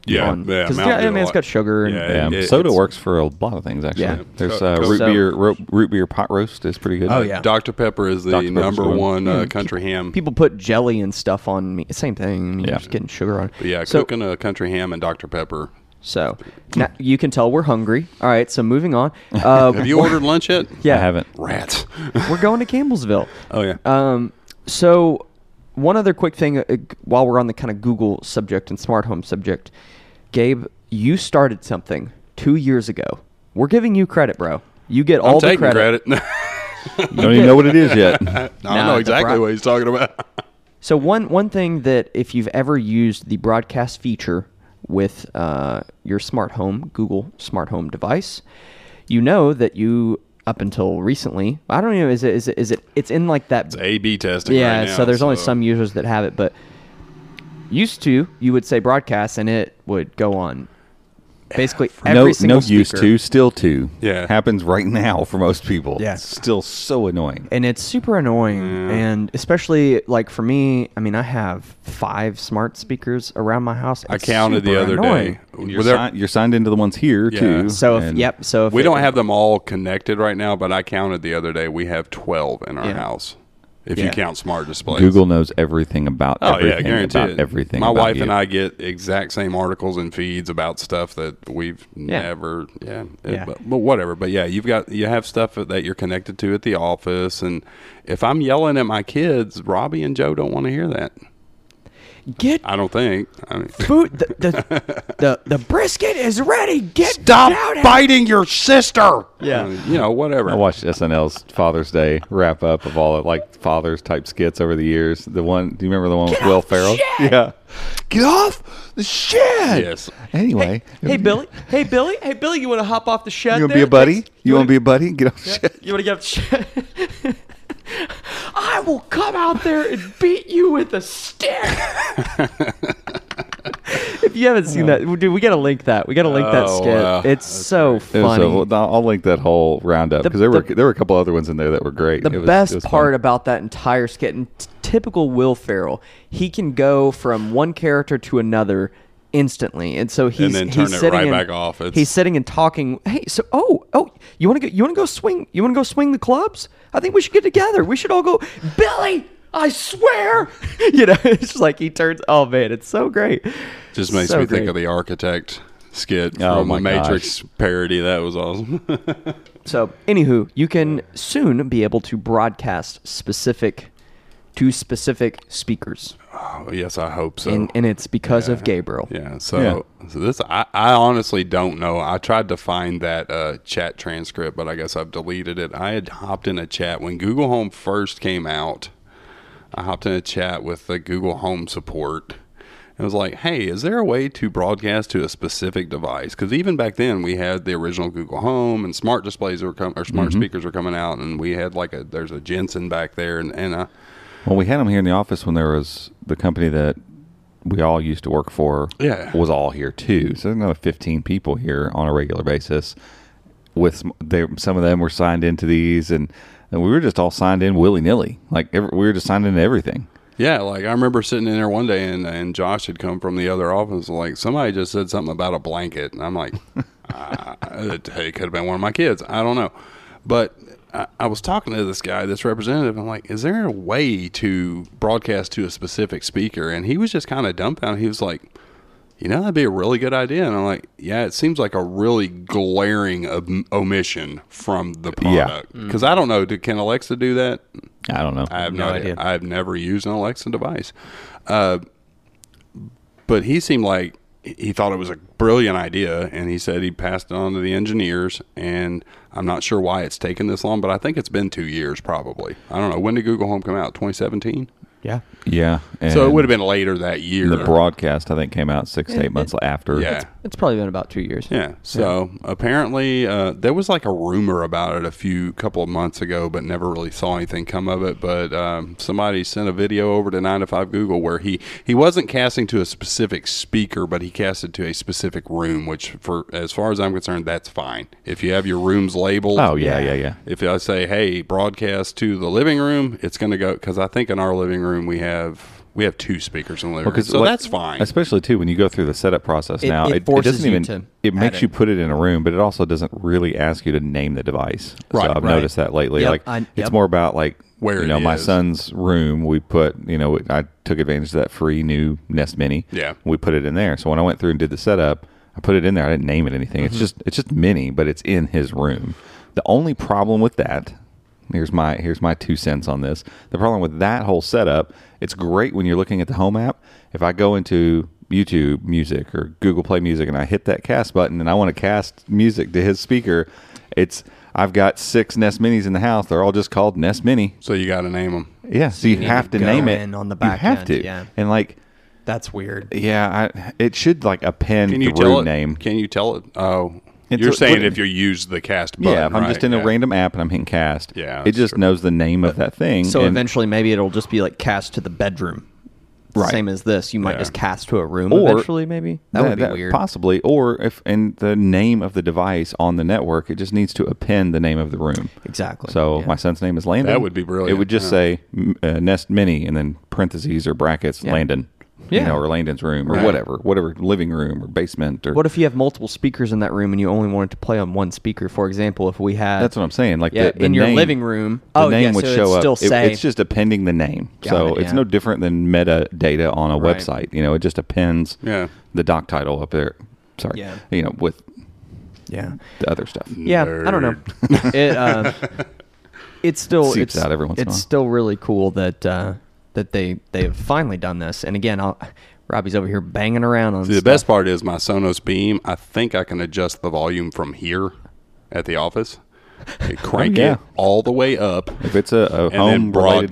S2: Yeah,
S1: on-
S2: yeah.
S1: 'cause,
S2: Mountain
S1: I
S2: Dew
S1: mean,
S2: a
S1: it's
S2: lot.
S1: got sugar and
S2: Yeah,
S3: yeah,
S2: it-
S3: soda works for a lot of things actually.
S1: Yeah.
S3: There's uh, root
S1: So-
S3: beer. Ro- root beer pot roast is pretty good.
S1: Oh, yeah.
S2: Dr. Pepper is the
S3: Dr.
S2: Number one uh, country ham.
S1: people put jelly and stuff on me. Same thing. I mean,
S3: Yeah.
S1: You're just getting sugar on. it.
S2: But yeah,
S1: so,
S2: cooking a country ham and Dr. Pepper.
S1: So now you can tell we're hungry. All right, so moving on. (laughs) Uh,
S2: Have you ordered lunch yet?
S1: Yeah,
S3: I haven't.
S2: Rats. (laughs)
S1: We're going to Campbellsville.
S2: oh yeah.
S1: Um, so one other quick thing uh, while we're on the kind of Google subject and smart home subject, Gabe, you started something two years ago. We're giving you credit, bro. You get all
S2: I'm
S1: the
S2: taking
S1: credit.
S2: credit. (laughs)
S3: Don't even know what it is yet.
S2: no, I
S1: Nah,
S2: know
S1: the
S2: exactly
S1: bra-
S2: what he's talking about.
S1: So one one thing that if you've ever used the broadcast feature with uh, your smart home Google smart home device, you know that you up until recently I don't know is it is it is it it's in like that
S2: It's A/B testing.
S1: yeah
S2: right now,
S1: so there's only some users that have it but used to you would say broadcast and it would go on basically every
S3: no,
S1: single
S3: no used
S1: speaker.
S3: to, still to.
S2: Yeah.
S3: happens right now for most people.
S1: Yeah.
S3: It's still so annoying.
S1: and it's super annoying and especially like for me i mean i have five smart speakers around my house
S2: I
S1: It's
S2: counted the other
S1: annoying.
S2: day.
S3: You're,
S2: Were there-
S3: si- you're signed into the ones here
S2: Yeah.
S3: too.
S1: so if, yep so if
S2: we
S1: it-
S2: don't have them all connected right now, but I counted the other day. We have 12 in our
S1: Yeah.
S2: house. If you count smart displays.
S3: Google knows everything about
S2: Oh
S3: everything
S2: yeah, guarantee
S3: about
S2: it.
S3: everything.
S2: My
S3: about
S2: wife
S3: you.
S2: and I get exact same articles and feeds about stuff that we've
S1: Yeah.
S2: never. Yeah, it-
S1: Yeah.
S2: But, but whatever. But yeah, you've got you have stuff that you're connected to at the office, and if I'm yelling at my kids, Robbie and Joe don't want to hear that.
S1: Get
S2: I don't think. I mean, (laughs)
S1: food the, the, the the brisket is ready get
S2: stop
S1: down
S2: biting your sister.
S1: Yeah.
S2: You know whatever.
S3: I watched SNL's Father's Day wrap up of all the like fathers type skits over the years. The one, do you remember the one with Will Ferrell? Yeah. Get off the shed.
S2: Yes.
S3: Anyway,
S1: hey billy hey billy hey billy you want to hop off the shed
S3: you want to be a buddy? You want to be a buddy? Get off the shed.
S1: you want to get off the shed (laughs) i will come out there and beat you with a stick if you haven't seen that dude we gotta link that we gotta link that
S2: Oh,
S1: skit
S2: wow.
S1: it's
S2: That's
S1: so
S3: It was
S1: funny
S3: a- I'll link that whole roundup
S1: The-
S3: because there were
S1: the-
S3: there were a couple other ones in there that were great.
S1: the
S3: It was- it
S1: best
S3: was fun.
S1: part about that entire skit and t- typical will ferrell he can go from one character to another instantly. And so he's
S2: then turn
S1: he's
S2: it
S1: sitting
S2: right
S1: and-
S2: back off. It's-
S1: he's sitting and talking hey so oh oh you want to go you want to go swing you want to go swing the clubs? I think we should get together. We should all go billy i swear. (laughs) You know (laughs) it's just like he turns oh man it's so great.
S2: Just makes
S1: So
S2: me think of the architect skit
S3: Oh
S2: from
S3: my
S2: the Matrix parody. That was awesome. (laughs)
S1: So, anywho, you can soon be able to broadcast specific to specific speakers,
S2: oh, yes, I hope so.
S1: and, and it's because of Gabriel.
S2: Yeah. So, so this, I, I honestly don't know. I tried to find that uh, chat transcript, but I guess I've deleted it. I had hopped in a chat when Google Home first came out. I hopped in a chat with the Google Home support. It was like, hey, is there a way to broadcast to a specific device? Because even back then, we had the original Google Home and smart displays were coming, or smart speakers were coming out, and we had like a there's a Jensen back there, and and uh,
S3: Well, we had them here in the office when there was the company that we all used to work for.
S2: Yeah.
S3: was all here too. So there's another 15 people here on a regular basis. With some, they, some of them were signed into these, and, and we were just all signed in willy nilly. Like every, we were just signed into everything.
S2: Yeah, like I remember sitting in there one day and, and Josh had come from the other office. Like somebody just said something about a blanket, and I'm like, (laughs) uh, it, it could have been one of my kids. I don't know, but I, I was talking to this guy, this representative. I'm like, is there a way to broadcast to a specific speaker? And he was just kind of dumbfounded. He was like, you know, that'd be a really good idea. And I'm like, yeah, it seems like a really glaring om- omission from the
S3: Yeah.
S2: product because I don't know. Do, can Alexa do that?
S3: I don't know.
S2: I have no,
S1: No
S2: idea.
S1: idea.
S2: I've never used an Alexa device. Uh, but he seemed like he thought it was a brilliant idea, and he said he passed it on to the engineers. And I'm not sure why it's taken this long, but I think it's been two years probably. I don't know. When did Google Home come out? 2017?
S1: Yeah.
S3: yeah,
S2: So it would have been later that year.
S3: The broadcast I think came out six to eight months after.
S2: Yeah.
S1: It's probably been about two years.
S2: Yeah. So apparently, uh, there was like a rumor about it a few couple of months ago, but never really saw anything come of it. But um, somebody sent a video over to Nine to Five Google where he he wasn't casting to a specific speaker, but he casted to a specific room. Which, for as far as I'm concerned, that's fine. If you have your rooms labeled.
S3: Oh yeah, yeah, yeah.
S2: If I say, "Hey, broadcast to the living room," it's going to go because I think in our living room we have we have two speakers in the living room, so
S3: like,
S2: that's fine.
S3: Especially too when you go through the setup process
S1: It-
S3: now,
S1: it
S3: it,
S1: forces
S3: doesn't even
S1: to
S3: it makes
S1: it.
S3: you put it in a room, but it also doesn't really ask you to name the device.
S2: Right,
S3: so I've
S1: right.
S3: noticed that lately.
S1: Yep,
S3: like
S1: I-
S3: it's more about like
S2: Where
S3: you know my
S2: is.
S3: son's room. We put you know I took advantage of that free new Nest Mini.
S2: Yeah.
S3: we put it in there. So when I went through and did the setup, I put it in there. I didn't name it anything.
S1: Mm-hmm.
S3: It's just it's just mini, but it's in his room. The only problem with that here's my here's my two cents on this. The problem with that whole setup, it's great when you're looking at the home app. If I go into YouTube Music or Google Play Music and I hit that cast button and I want to cast music to his speaker, it's I've got six Nest Minis in the house. They're all just called Nest Mini.
S2: so you got to name them.
S3: Yeah, so you,
S1: need
S3: have
S1: to
S3: to name it
S1: on the back.
S3: You have
S1: end,
S3: to,
S1: yeah.
S3: and like
S1: That's weird.
S3: yeah, I, it should like append
S2: Can
S3: the
S2: you
S3: root
S2: tell it?
S3: name.
S2: Can you tell it? Oh,
S3: It's
S2: you're
S3: a-
S2: saying if you use the cast button.
S3: yeah, if I'm
S2: right,
S3: just in a random app and I'm hitting cast,
S2: Yeah,
S3: it just
S2: true.
S3: knows the name of that thing.
S1: So
S3: and-
S1: eventually, maybe it'll just be like cast to the bedroom.
S3: Right.
S1: Same as this. You might
S2: Yeah.
S1: just cast to a room
S3: Or-
S1: eventually, maybe. That, would be weird.
S3: Possibly, or if and the name of the device on the network, it just needs to append the name of the room.
S1: Exactly.
S3: So
S1: Yeah.
S3: my son's name is Landon.
S2: That would be brilliant,
S3: It would just
S2: yeah.
S3: say uh, Nest Mini and then parentheses or brackets
S1: Yeah.
S3: Landon.
S1: Yeah.
S3: You know, or Landon's room or
S2: Right.
S3: whatever, whatever living room or basement or.
S1: What if you have multiple speakers in that room and you only wanted to play on one speaker? For example, if we had
S3: that's what I'm saying. Like
S1: yeah
S3: the, the
S1: in your
S3: name-
S1: living room.
S3: The
S1: oh
S3: name
S1: yeah,
S3: would
S1: so
S3: show
S1: it'd
S3: up.
S1: still
S3: It- it's just appending the name,
S1: Got
S3: so
S1: it,
S3: it's no different than metadata on a
S1: Right.
S3: website. You know, it just appends
S2: Yeah.
S3: the doc title up there. Sorry,
S1: Yeah.
S3: you know, with
S1: yeah.
S3: the other stuff.
S1: Yeah, I don't know. it, uh, (laughs) it's still
S3: Seeps
S1: it's,
S3: out every once in a
S1: it's
S3: while.
S1: still really cool that uh, that they they have finally done this. And again, I'll, Robby's over here banging around on
S2: See, the
S1: stuff.
S2: best part is my Sonos Beam. I think I can adjust the volume from here at the office. You (laughs) crank
S3: Oh, yeah.
S2: it all the way up
S3: If it's a, a home related
S2: broadcast.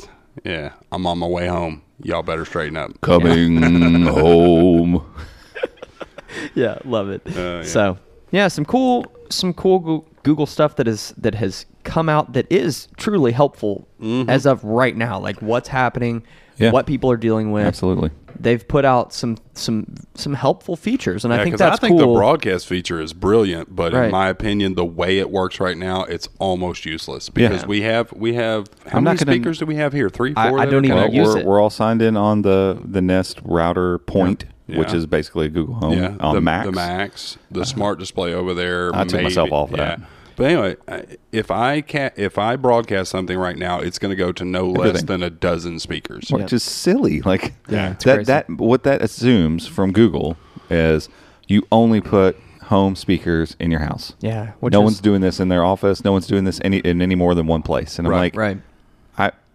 S3: device,
S2: Yeah, I'm on my way home. Y'all better straighten up.
S3: coming (laughs) home. (laughs)
S1: yeah, love it.
S2: Uh, yeah.
S1: So yeah, some cool some cool Goo- Google stuff that is that has come out that is truly helpful mm-hmm. as of right now. Like what's happening,
S3: Yeah.
S1: what people are dealing with.
S3: Absolutely.
S1: They've put out some some some helpful features, and I
S2: think
S1: think
S2: 'cause
S1: that's
S2: I think
S1: cool.
S2: the broadcast feature is brilliant, but
S1: Right.
S2: in my opinion, the way it works right now, it's almost useless because
S3: Yeah.
S2: we have we have how
S3: I'm
S2: many
S3: gonna-
S2: speakers do we have here? Three,
S1: I-
S2: four.
S1: I
S2: that
S1: don't even
S2: connected?
S1: use
S3: we're,
S1: it.
S3: we're all signed in on the the Nest router point,
S2: Yeah.
S3: which is basically a Google Home
S2: yeah,
S3: on
S2: the
S3: Max.
S2: the Max, the (laughs) smart display over there.
S3: I took myself off that.
S2: But anyway, if I can if I broadcast something right now, it's going to go to no less
S3: Everything.
S2: than a dozen speakers.
S3: which is silly. Like
S1: Yeah, it's
S3: that
S1: crazy.
S3: that what that assumes from Google is you only put home speakers in your house.
S1: Yeah, which
S3: no
S1: is-
S3: one's doing this in their office. No one's doing this any in any more than one place. And I'm like,
S1: right.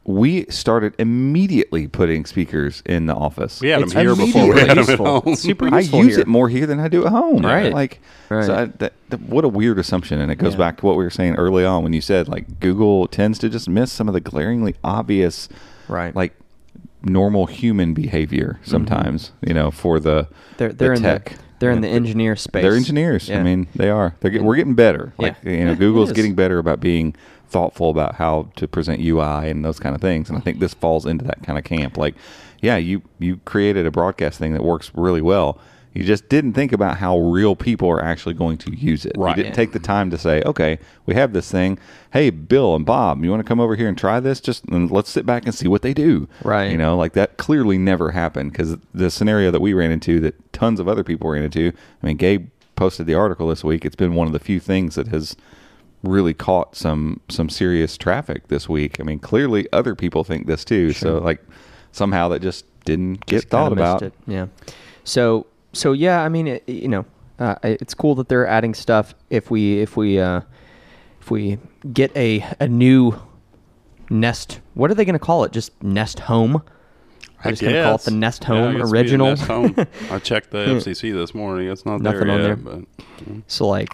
S3: I we started immediately putting speakers in the office.
S2: We had
S1: It's
S2: them here before we had them at home.
S1: Super
S3: I
S1: useful
S3: use
S1: here.
S3: it more here than I do at home.
S1: Right.
S3: Like,
S1: Right.
S3: so I, that, that- what a weird assumption, and it goes
S1: Yeah.
S3: back to what we were saying early on when you said like Google tends to just miss some of the glaringly obvious,
S1: Right.
S3: Like normal human behavior sometimes. You know, for the
S1: Mm-hmm. They're they're
S3: the
S1: in
S3: tech.
S1: the they're in the engineer space.
S3: They're engineers.
S1: Yeah.
S3: I mean, they are. They're get, we're getting better. Like
S1: Yeah.
S3: you know, Google's getting better about being thoughtful about how to present UI and those kind of things. And I think this falls into that kind of camp. Like, yeah, you you created a broadcast thing that works really well. You just didn't think about how real people are actually going to use it.
S2: Right.
S3: You didn't take the time to say, okay, we have this thing. Hey, Bill and Bob, you want to come over here and try this? Just and let's sit back and see what they do.
S1: Right.
S3: You know, like that clearly never happened because the scenario that we ran into, that tons of other people ran into. I mean, Gabe posted the article this week. It's been one of the few things that has really caught some some serious traffic this week. I mean, clearly other people think this too. So like somehow that just didn't get
S1: Just kinda
S3: thought about.
S1: It. Yeah. So so yeah, I mean, it, you know, uh, it's cool that they're adding stuff. If we if we uh, if we get a a new Nest, what are they going to call it? Just Nest Home.
S2: I
S1: They're just gonna call it the Nest Home
S2: I guess it'd be the
S1: original.
S2: Nest Home. (laughs) I checked the FCC this morning. It's not
S1: Nothing
S2: there
S1: on
S2: yet.
S1: there.
S2: But
S1: So like,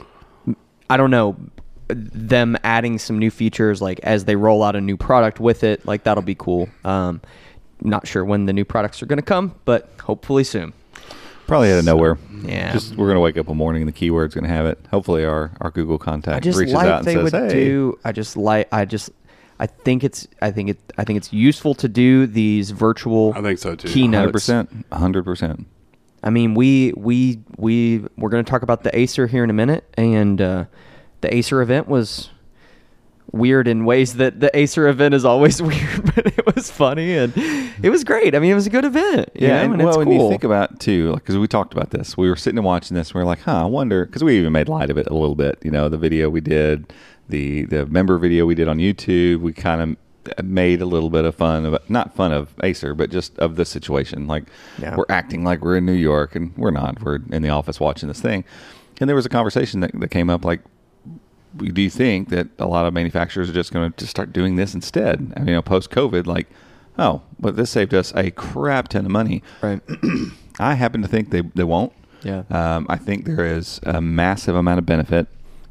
S1: I don't know, them adding some new features like as they roll out a new product with it, like that'll be cool. Um, not sure when the new products are going to come, but hopefully soon.
S3: Probably out of nowhere.
S1: Yeah.
S3: Just we're gonna wake up one morning and the keyword's gonna have it. Hopefully our, our Google
S1: I
S3: contact
S1: just
S3: reaches
S1: like
S3: out and
S1: they
S3: says,
S1: would
S3: Hey,
S1: do. I just like. I just. I think it's. I think it. I think it's useful to do these virtual.
S2: I think so too.
S1: Keynote.
S3: hundred percent. hundred percent.
S1: I mean, we we we we're going to talk about the Acer here in a minute, and uh, the Acer event was weird in ways that the Acer event is always (laughs) weird, but it was funny and it was great. I mean, it was a good event. you
S3: Yeah,
S1: know,
S3: and,
S1: and
S3: well,
S1: it's
S3: when you think about too, because we talked about this, we were sitting and watching this, and we are like, "Huh, I wonder," because we even made light of it a little bit. You know, the video we did, the the member video we did on YouTube, we kind of made a little bit of fun of not fun of Acer, but just of the situation. Like
S1: Yeah.
S3: we're acting like we're in New York, and we're not. We're in the office watching this thing, and there was a conversation that, that came up like. Do you think that a lot of manufacturers are just going to just start doing this instead? I mean, you know, post COVID, like, oh, but this saved us a crap ton of money.
S1: right. (clears throat)
S3: I happen to think they, they won't.
S1: Yeah.
S3: Um, I think there is a massive amount of benefit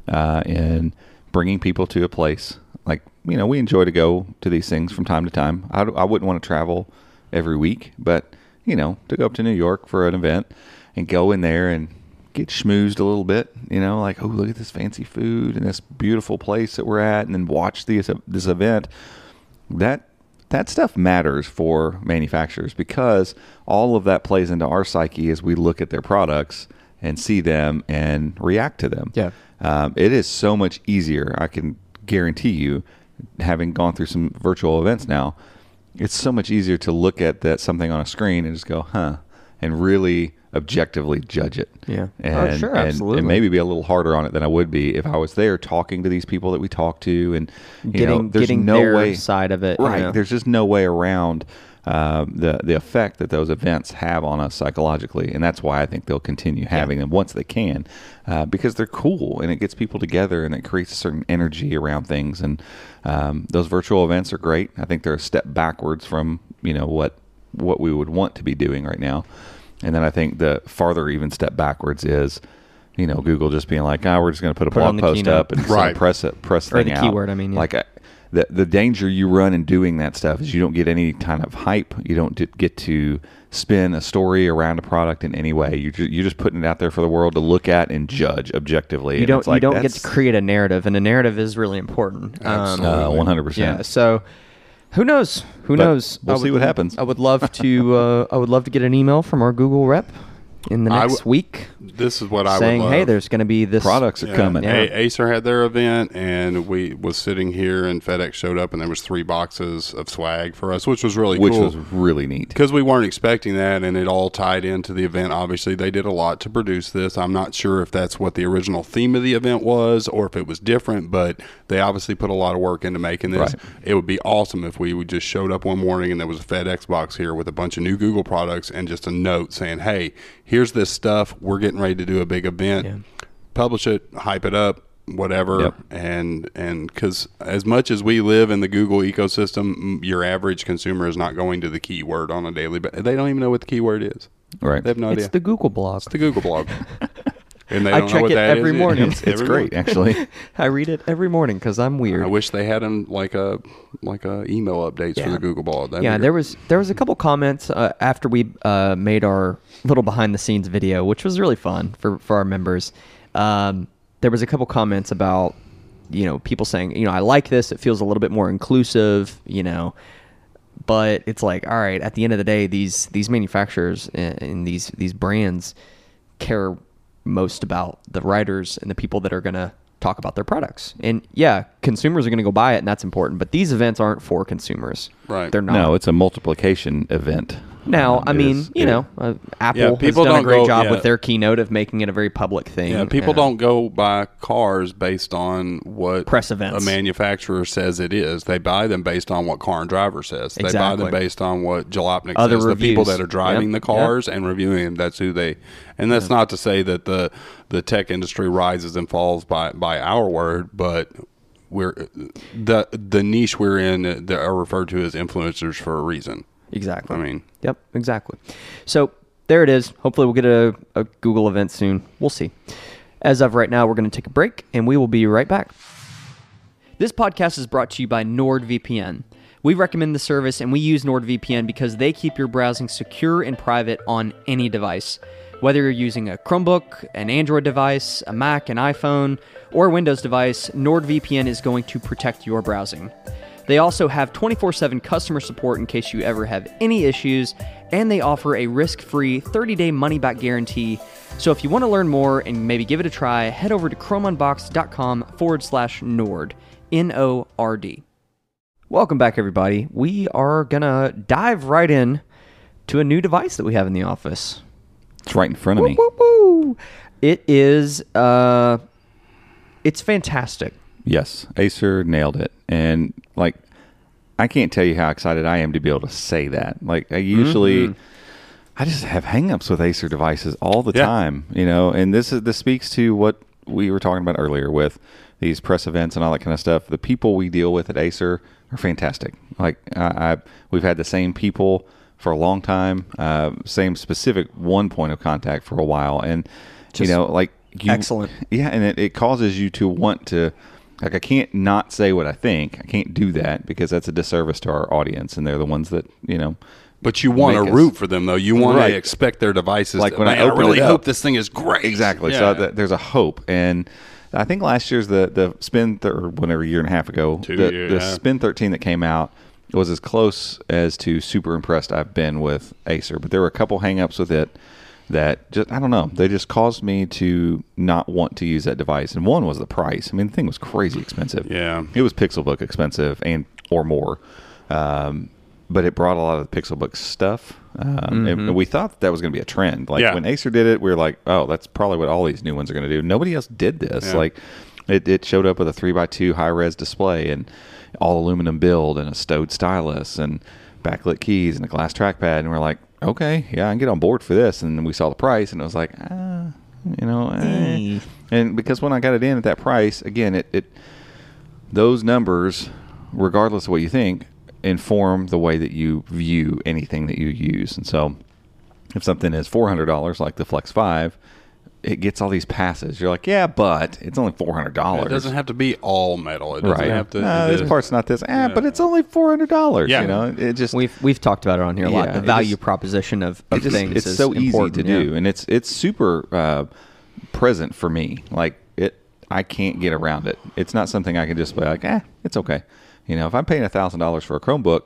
S3: uh, in bringing people to a place. Like, you know, we enjoy to go to these things from time to time. I, I wouldn't want to travel every week, but, you know, to go up to New York for an event and go in there and get schmoozed a little bit, you know, like, oh, look at this fancy food and this beautiful place that we're at, and then watch this, this event. That that stuff matters for manufacturers because all of that plays into our psyche as we look at their products and see them and react to them.
S1: Yeah.
S3: Um, it is so much easier. I can guarantee you, having gone through some virtual events now, it's so much easier to look at that something on a screen and just go, huh, and really objectively judge it.
S1: Yeah.
S3: And,
S1: Oh, sure,
S3: and-
S1: absolutely.
S3: And maybe be a little harder on it than I would be if I was there talking to these people that we talk to and you
S1: Getting
S3: know, there's
S1: getting
S3: no way
S1: side of it. you
S3: right
S1: know.
S3: there's just no way around um, the the effect that those events have on us psychologically and that's why i think they'll continue having them once they can uh, because they're cool and it gets people together and it creates a certain energy around things and um, those virtual events are great i think they're a step backwards from you know what what we would want to be doing right now and then i think the farther even step backwards is you know google just being like oh we're just going to put a
S1: Put
S3: blog post
S1: keynote.
S3: up and
S2: Right.
S3: right. press it press
S1: Or
S3: thing
S1: the
S3: out.
S1: keyword, I mean, yeah.
S3: like I, the the danger you run in doing that stuff is you don't get any kind of hype. You don't get to spin a story around a product in any way. You ju- you're just putting it out there for the world to look at and judge objectively.
S1: you don't
S3: it's like,
S1: you don't get to create a narrative, and a narrative is really important. Um,
S2: Absolutely.
S3: uh, 100%.
S1: Yeah. So, who knows? Who
S3: But
S1: knows?
S3: we'll see what happens.
S1: I would love to. Uh, I would love to get an email from our Google rep in the next
S2: w-
S1: week
S2: This is what I
S1: saying,
S2: would love.
S1: "Hey, there's going to be this
S3: Products are
S2: Yeah.
S3: coming.
S1: Yeah.
S2: A- Acer had their event, and we was sitting here, and FedEx showed up, and there was three boxes of swag for us, which was really cool.
S3: which
S2: cool.
S3: was really neat.
S2: because we weren't expecting that, and it all tied into the event. Obviously, they did a lot to produce this. I'm not sure if that's what the original theme of the event was, or if it was different, but they obviously put a lot of work into making this.
S3: Right.
S2: It would be awesome if we would just showed up one morning and there was a FedEx box here with a bunch of new Google products and just a note saying, "Hey, here's this stuff. We're getting ready to do a big event.
S1: Yeah.
S2: Publish it, hype it up, whatever.
S3: Yep.
S2: And and because as much as we live in the Google ecosystem, your average consumer is not going to the keyword on a daily. But they don't even know what the keyword is.
S3: Right.
S2: They have no
S1: It's
S2: idea.
S1: the Google blog.
S2: It's the Google blog. (laughs) and they
S1: I
S2: don't
S1: check
S2: know what
S1: it
S2: that
S1: every
S2: is.
S1: morning. (laughs)
S3: It's, it's
S2: Every
S3: great,
S2: morning.
S3: actually. (laughs)
S1: I read it every morning because I'm weird.
S2: I wish they had them like a like a email updates for the Google blog. That'd
S1: yeah, there was there was a couple comments uh, after we uh, made our little behind the scenes video, which was really fun for for our members. Um, there was a couple comments about you know people saying you know I like this. It feels a little bit more inclusive. You know. But it's like, all right. At the end of the day, these these manufacturers and, and these these brands care most about the writers and the people that are going to talk about their products. And yeah, consumers are going to go buy it, and that's important. But these events aren't for consumers.
S2: Right.
S1: They're not.
S3: No, it's a multiplication event.
S1: Now,
S3: Um,
S1: I mean,
S3: is-
S1: you
S3: it-
S1: know, uh, Apple
S2: Yeah,
S1: has done a
S2: don't
S1: great
S2: go-
S1: job
S2: yeah.
S1: with their keynote of making it a very public thing.
S2: Yeah, people don't go buy cars based on what
S1: Press events.
S2: a manufacturer says it is. They buy them based on what car and driver says. Exactly. They buy them based on what Jalopnik
S1: Other
S2: says. The people that are driving
S1: Yep,
S2: the cars and reviewing them, that's who they. And that's not to say that the the tech industry rises and falls by by our word, but we're the the niche we're in that are referred to as influencers for a reason.
S1: Exactly.
S2: I mean,
S1: Yep, exactly. So there it is. Hopefully, we'll get a, a Google event soon. We'll see. As of right now, we're going to take a break and we will be right back. This podcast is brought to you by NordVPN. We recommend the service and we use NordVPN because they keep your browsing secure and private on any device. Whether you're using a Chromebook, an Android device, a Mac, an iPhone, or a Windows device, NordVPN is going to protect your browsing. They also have 24 7 customer support in case you ever have any issues, and they offer a risk free 30 day money back guarantee. So if you want to learn more and maybe give it a try, head over to chromeunboxed.com forward slash Nord, N O R D. Welcome back, everybody. We are going to dive right in to a new device that we have in the office.
S3: It's right in front of me.
S1: Woo, woo. It is, uh, it's fantastic.
S3: Yes, Acer nailed it. And like I can't tell you how excited I am to be able to say that. Like I usually I just have hangups with Acer devices all the
S2: Yeah.
S3: time, you know, and this is this speaks to what we were talking about earlier with these press events and all that kind of stuff. The people we deal with at Acer are fantastic. Like I, I we've had the same people for a long time, uh, same specific one point of contact for a while, and
S1: Just
S3: you know, like you,
S1: excellent.
S3: Yeah, and it, it causes you to want to like I can't not say what I think. I can't do that because that's a disservice to our audience, and they're the ones that you know.
S2: But you want
S3: Make
S2: to root for them, though. You want
S3: Right.
S2: to expect their devices.
S3: Like
S2: to,
S3: when I
S2: "Man,
S3: open
S2: really
S3: it up."
S2: hope this thing is great.
S3: Exactly.
S2: Yeah.
S3: So that, there's a hope, and I think last year's the the spin th- or whatever year and a half ago,
S2: Two
S3: the,
S2: year,
S3: the
S2: yeah.
S3: spin 13 that came out was as close as to super impressed I've been with Acer. But there were a couple hangups with it that just I don't know. They just caused me to not want to use that device. And one was the price. I mean, the thing was crazy expensive.
S2: Yeah.
S3: it was Pixelbook expensive and or more. Um, but it brought a lot of the Pixelbook stuff. Um, and we thought that was going to be a trend. Like
S2: Yeah.
S3: when Acer did it, we were like, oh, that's probably what all these new ones are going to do. Nobody else did this.
S2: Yeah.
S3: Like it, it showed up with a three by two high res display and all aluminum build and a stowed stylus and backlit keys and a glass trackpad. And we're like, okay, yeah, I can get on board for this. And then we saw the price and it was like, ah, you know, eh. And because when I got it in at that price, again, it, it those numbers, regardless of what you think, inform the way that you view anything that you use. And so, if something is four hundred dollars, like the Flex Five, it gets all these passes. You're like, yeah, but it's only four hundred dollars.
S2: It doesn't have to be all metal. It doesn't
S3: right.
S2: have to.
S3: No, this
S2: is-
S3: part's not this. Ah, but it's only four hundred dollars.
S2: Yeah.
S3: You know, it just
S1: We've we've talked about it on here a lot.
S3: Yeah,
S1: The value
S3: just-
S1: proposition of, of
S3: it just-
S1: things
S3: it's
S1: is
S3: so easy
S1: important,
S3: to
S1: yeah.
S3: do, and it's it's super uh, present for me. Like it, I can't get around it. It's not something I can just be like, eh, it's okay. You know, if I'm paying a thousand dollars for a Chromebook,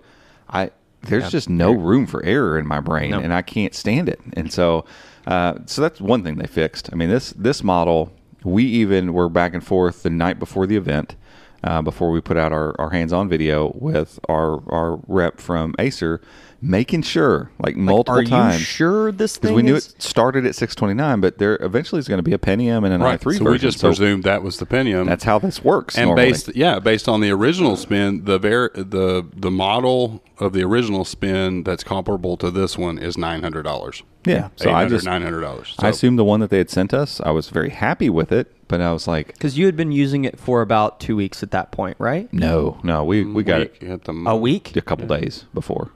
S3: I there's
S1: Yeah.
S3: just no room for error in my brain,
S1: No.
S3: and I can't stand it. And so, uh, so that's one thing they fixed. I mean, this this model, we even were back and forth the night before the event. Uh, before we put out our, our hands-on video with our our rep from Acer, making sure like multiple
S1: Are
S3: times
S1: you sure this
S3: because
S1: thing
S3: we knew
S1: is-
S3: it started at 629, but there eventually is going to be a Pentium and an
S2: Right.
S3: i3
S2: so
S3: version.
S2: we just presumed that was the Pentium.
S3: that's how this works.
S2: and
S3: normally.
S2: based yeah based on the original spin the ver- the the model of the original spin that's comparable to this one is nine hundred dollars.
S3: Yeah. So I just
S2: nine hundred dollars.
S3: I assumed the one that they had sent us. I was very happy with it, but I was like,
S1: Because you had been using it for about two weeks at that point, right?
S3: no, no, we we mm, got it
S2: at the
S1: A week?
S3: a couple days before.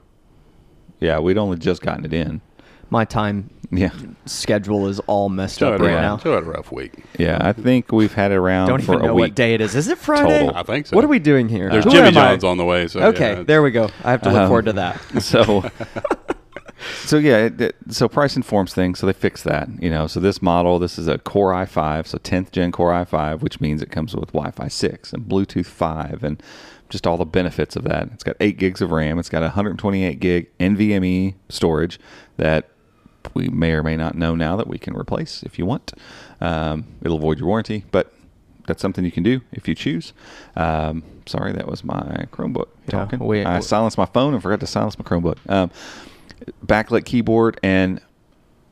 S3: Yeah, we'd only just gotten it in.
S1: My time
S3: Yeah.
S1: schedule is all messed
S2: Still
S1: up
S2: had,
S1: right
S2: a,
S1: now.
S2: still had a rough week.
S3: Yeah, I think we've had it around
S1: Don't
S3: for
S1: even
S3: a
S1: know
S3: week.
S1: what day it is. Is it Friday?
S3: Total.
S2: I think so.
S1: What are we doing here?
S2: There's
S1: Who
S2: Jimmy
S1: am I?
S2: John's on the way. So
S1: Okay,
S2: yeah,
S1: there we go. I have to look
S3: Um,
S1: forward to that. (laughs)
S3: so (laughs) so yeah it, it- so price informs things so they fixed that you know so this model this is a core i5 so 10th gen core i5 which means it comes with wi-fi 6 and bluetooth 5 and just all the benefits of that. It's got 8 gigs of ram. It's got 128 gig nvme storage that we may or may not know now that we can replace if you want. Um, it'll avoid your warranty but that's something you can do if you choose. Um, sorry that was my chromebook
S1: Yeah,
S3: talking.
S1: we-
S3: i silenced my phone and forgot to silence my chromebook. Um, backlit keyboard and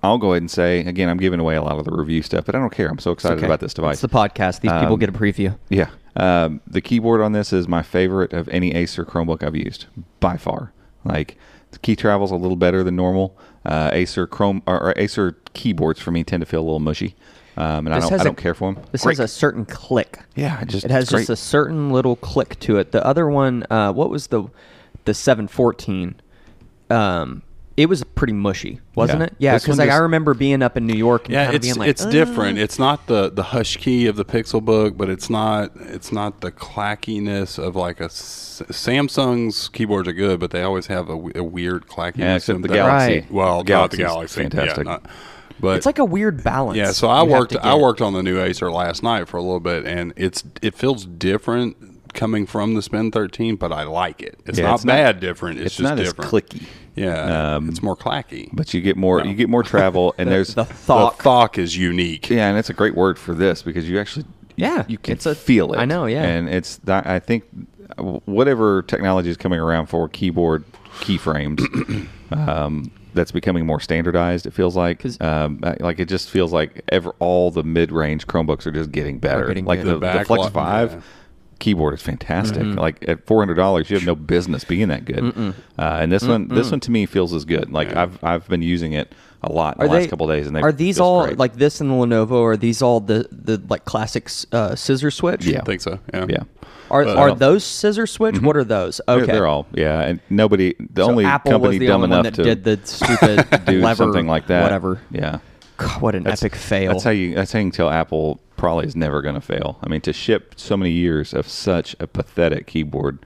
S3: I'll go ahead and say again I'm giving away a lot of the review stuff but I don't care. I'm so excited
S1: Okay.
S3: about this device
S1: It's the podcast. These people
S3: Um,
S1: get a preview.
S3: yeah um, the keyboard on this is my favorite of any Acer Chromebook I've used by far like the key travels a little better than normal uh, Acer Chrome or, or Acer keyboards for me tend to feel a little mushy um, and I don't, I
S1: a-
S3: don't care for them
S1: This has a certain click.
S3: yeah it just
S1: It has just a certain little click to it. The other one, uh, what was the the 714? Um, it was pretty mushy, wasn't
S3: Yeah.
S1: it? Yeah, because
S3: one
S1: like I remember being up in New York and
S2: Yeah,
S1: kind of
S2: it's
S1: being like,
S2: it's
S1: "Uh."
S2: different. It's not the the hush key of the Pixel Book, but it's not it's not the clackiness of like a Samsung's keyboards are good, but they always have a weird clackiness.
S3: yeah except the
S2: them.
S3: Galaxy
S1: Right.
S2: Well, not the Galaxy,
S3: fantastic
S2: Yeah, not- but
S1: It's like a weird balance.
S2: yeah, so I worked I worked on the new Acer last night for a little bit, and it's it feels different coming from the Spin 13, but I like it. It's
S3: Yeah,
S2: not
S3: it's not-
S2: bad different. It's,
S3: it's
S2: just
S3: not
S2: different.
S3: as clicky
S2: Yeah,
S3: Um,
S2: it's more clacky.
S3: but you get more
S2: No.
S3: you get more travel and (laughs) there's
S1: the
S2: the
S1: thought.
S2: thought is unique.
S3: Yeah, and it's a great word for this because you actually
S1: Yeah,
S3: you can
S1: it's a-
S3: feel it.
S1: I know, yeah.
S3: and it's that I think whatever technology is coming around for keyboard keyframes, (clears throat) um, that's becoming more standardized. It feels like
S1: 'Cause-
S3: um, like it just feels like ever all the mid range Chromebooks are just getting better.
S1: getting
S3: like
S1: good.
S3: the,
S2: The
S3: the, Flex Five.
S2: yeah.
S3: Keyboard is fantastic. Like at four hundred dollars, you have no business being that good. Uh, and this one, this one to me feels as good. Like I've I've been using it a lot in
S1: Are
S3: the last
S1: they-
S3: couple of days, and they
S1: are these all
S3: great.
S1: like this and the Lenovo? Are these all the the like classic uh, scissor switch?
S3: Yeah.
S2: I think so. Yeah.
S3: yeah.
S1: Are
S2: But-
S1: are those scissor switch? What are those?
S3: They're-
S1: Okay.
S3: They're, all yeah, and nobody. The
S1: So
S3: only
S1: Apple
S3: company
S1: was the
S3: dumb
S1: only one
S3: enough
S1: that
S3: to
S1: did the stupid (laughs)
S3: do
S1: lever,
S3: something like that.
S1: Whatever.
S3: Yeah,
S1: God, what an
S3: That's-
S1: epic fail.
S3: That's how you. That's how you can tell Apple probably is never going to fail. I mean, to ship so many years of such a pathetic keyboard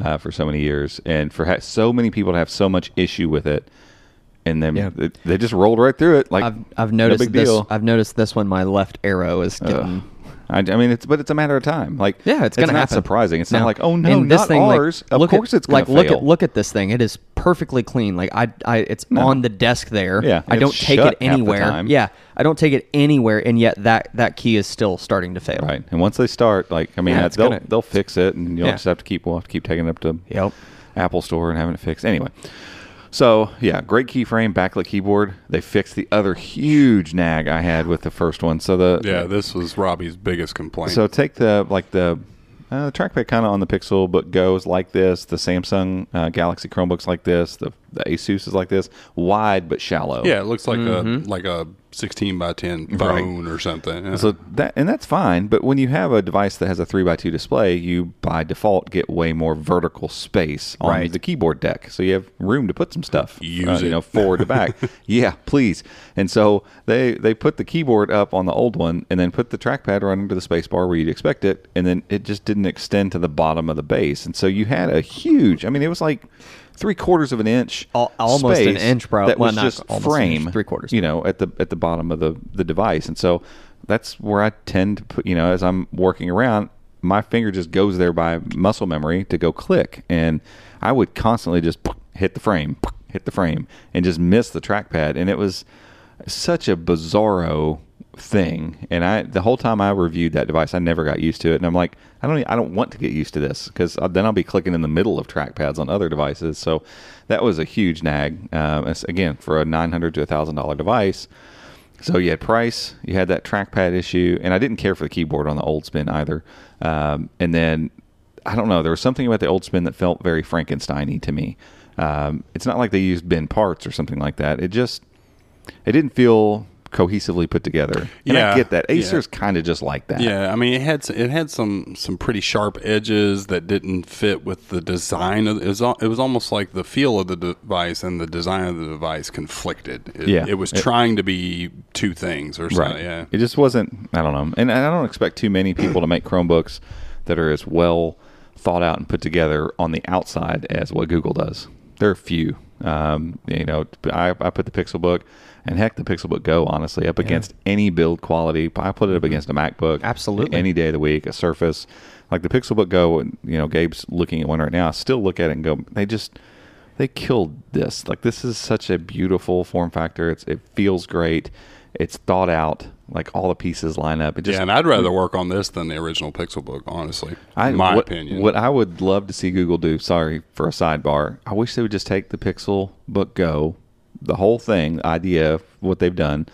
S3: uh, for so many years, and for ha- so many people to have so much issue with it, and then
S1: Yeah.
S3: they, they just rolled right through it. Like
S1: I've I've
S3: no
S1: noticed
S3: big
S1: this.
S3: deal.
S1: I've noticed this one. My left arrow is
S3: Ugh. I, I mean, it's but it's a matter of time. Like,
S1: Yeah, it's gonna
S3: not
S1: happen.
S3: surprising. It's
S1: Now,
S3: not like, oh no,
S1: this
S3: not
S1: thing, like,
S3: ours. of
S1: look
S3: course,
S1: at,
S3: it's going
S1: like look
S3: fail.
S1: at look at this thing. It is perfectly clean. Like I, I it's
S3: No.
S1: on the desk there.
S3: Yeah,
S1: I don't take it anywhere. Yeah, I don't take it anywhere, and yet that that key is still starting to fail.
S3: Right, and once they start, like I mean,
S1: Yeah, uh,
S3: they'll
S1: gonna-
S3: they'll fix it, and you'll
S1: Yeah.
S3: just have to keep we'll have to keep taking it up to
S1: Yep.
S3: Apple Store and having it fixed. Anyway, so yeah, great keyframe, backlit keyboard. They fixed the other huge nag I had with the first one. So the
S2: Yeah, this was Robby's biggest complaint.
S3: so take the like the uh, the trackpad kind of on the Pixel, but goes like this. The Samsung uh, Galaxy Chromebooks like this. The the Asus is like this, wide but shallow.
S2: yeah, it looks like
S1: Mm-hmm.
S2: a like a 16 by 10 phone or something. Yeah.
S3: So that and that's fine, but when you have a device that has a three x two display, you by default get way more vertical space on
S1: Right.
S3: the keyboard deck, so you have room to put some stuff.
S2: Use
S3: uh, you know, forward to back. (laughs) yeah, please. And so they they put the keyboard up on the old one, and then put the trackpad right under the space bar where you'd expect it, and then it just didn't extend to the bottom of the base, and so you had a huge. I mean, it was like. Three quarters of an inch,
S1: Al- almost an inch, probably
S3: That
S1: Well,
S3: was
S1: not
S3: just
S1: inch,
S3: frame,
S1: three quarters.
S3: You know, at the at the bottom of the the device, and so that's where I tend to put. You know, as I'm working around, my finger just goes there by muscle memory to go click, and I would constantly just hit the frame, hit the frame, and just miss the trackpad, and it was such a bizarro thing and i the whole time i reviewed that device i never got used to it and i'm like i don't i don't want to get used to this because then i'll be clicking in the middle of trackpads on other devices so that was a huge nag um, again for a 900 to a thousand dollar device so you had price, you had that trackpad issue, and I didn't care for the keyboard on the old spin either. Um, and then I don't know, there was something about the old spin that felt very Frankensteiny to me. Um, it's not like they used bin parts or something like that. It just it didn't feel cohesively put together. And
S2: Yeah,
S3: I get that.
S2: yeah.
S3: Acer's kind of just like that.
S2: Yeah, I mean it had it had some some pretty sharp edges that didn't fit with the design of it was, it was almost like the feel of the device and the design of the device conflicted. It,
S3: Yeah.
S2: it was
S3: It-
S2: trying to be two things or something.
S3: Right.
S2: Yeah.
S3: It just wasn't. I don't know, and I don't expect too many people to make Chromebooks that are as well thought out and put together on the outside as what Google does. There are few. Um, you know, I, I put the Pixelbook and heck, the Pixelbook Go honestly up against any build quality. I put it up mm-hmm. against a MacBook,
S1: Absolutely.
S3: any day of the week, a Surface. Like the Pixelbook Go, you know, Gabe's looking at one right now. I still look at it and go, they just they killed this. Like this is such a beautiful form factor. It's it feels great. It's thought out. Like all the pieces line up. It just
S2: yeah, and I'd rather work on this than the original Pixel book, honestly.
S3: I,
S2: in my
S3: what,
S2: opinion.
S3: What I would love to see Google do, sorry for a sidebar, I wish they would just take the Pixel Book Go, the whole thing, the idea of what they've done,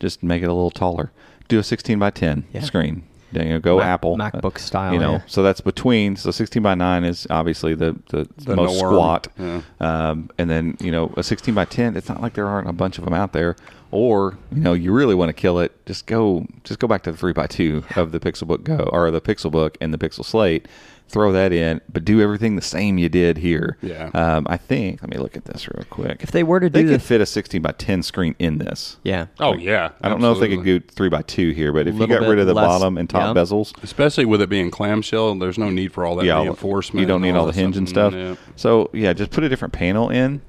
S3: just make it a little taller. Do a 16 by 10
S1: Yeah.
S3: screen. You know, go
S1: Mac-
S3: Apple.
S1: MacBook style,
S3: You know,
S1: yeah.
S3: so that's between, so 16 by 9 is obviously the, the,
S2: The
S3: most
S2: norm,
S3: squat.
S2: yeah.
S3: Um, and then, you know, a 16 by 10, it's not like there aren't a bunch of them out there. Or, you know, you really want to kill it, just go just go back to the 3 by 2 of the Pixelbook Go or the Pixelbook and the Pixel Slate. Throw that in, but do everything the same you did here.
S2: Yeah.
S3: Um, I think, let me look at this real quick.
S1: If they were to
S3: they
S1: do they
S3: could
S1: the-
S3: fit a 16 by 10 screen in this.
S1: Yeah.
S2: oh yeah,
S3: I don't know if they could do 3 by 2 here, but if you
S1: Little
S3: got rid of the
S1: less,
S3: bottom and top
S1: yeah.
S3: bezels,
S2: especially with it being clamshell. There's no need for all that
S3: yeah,
S2: reinforcement.
S3: You don't need all the hinge and stuff.
S2: Yeah.
S3: So yeah, just put a different panel in.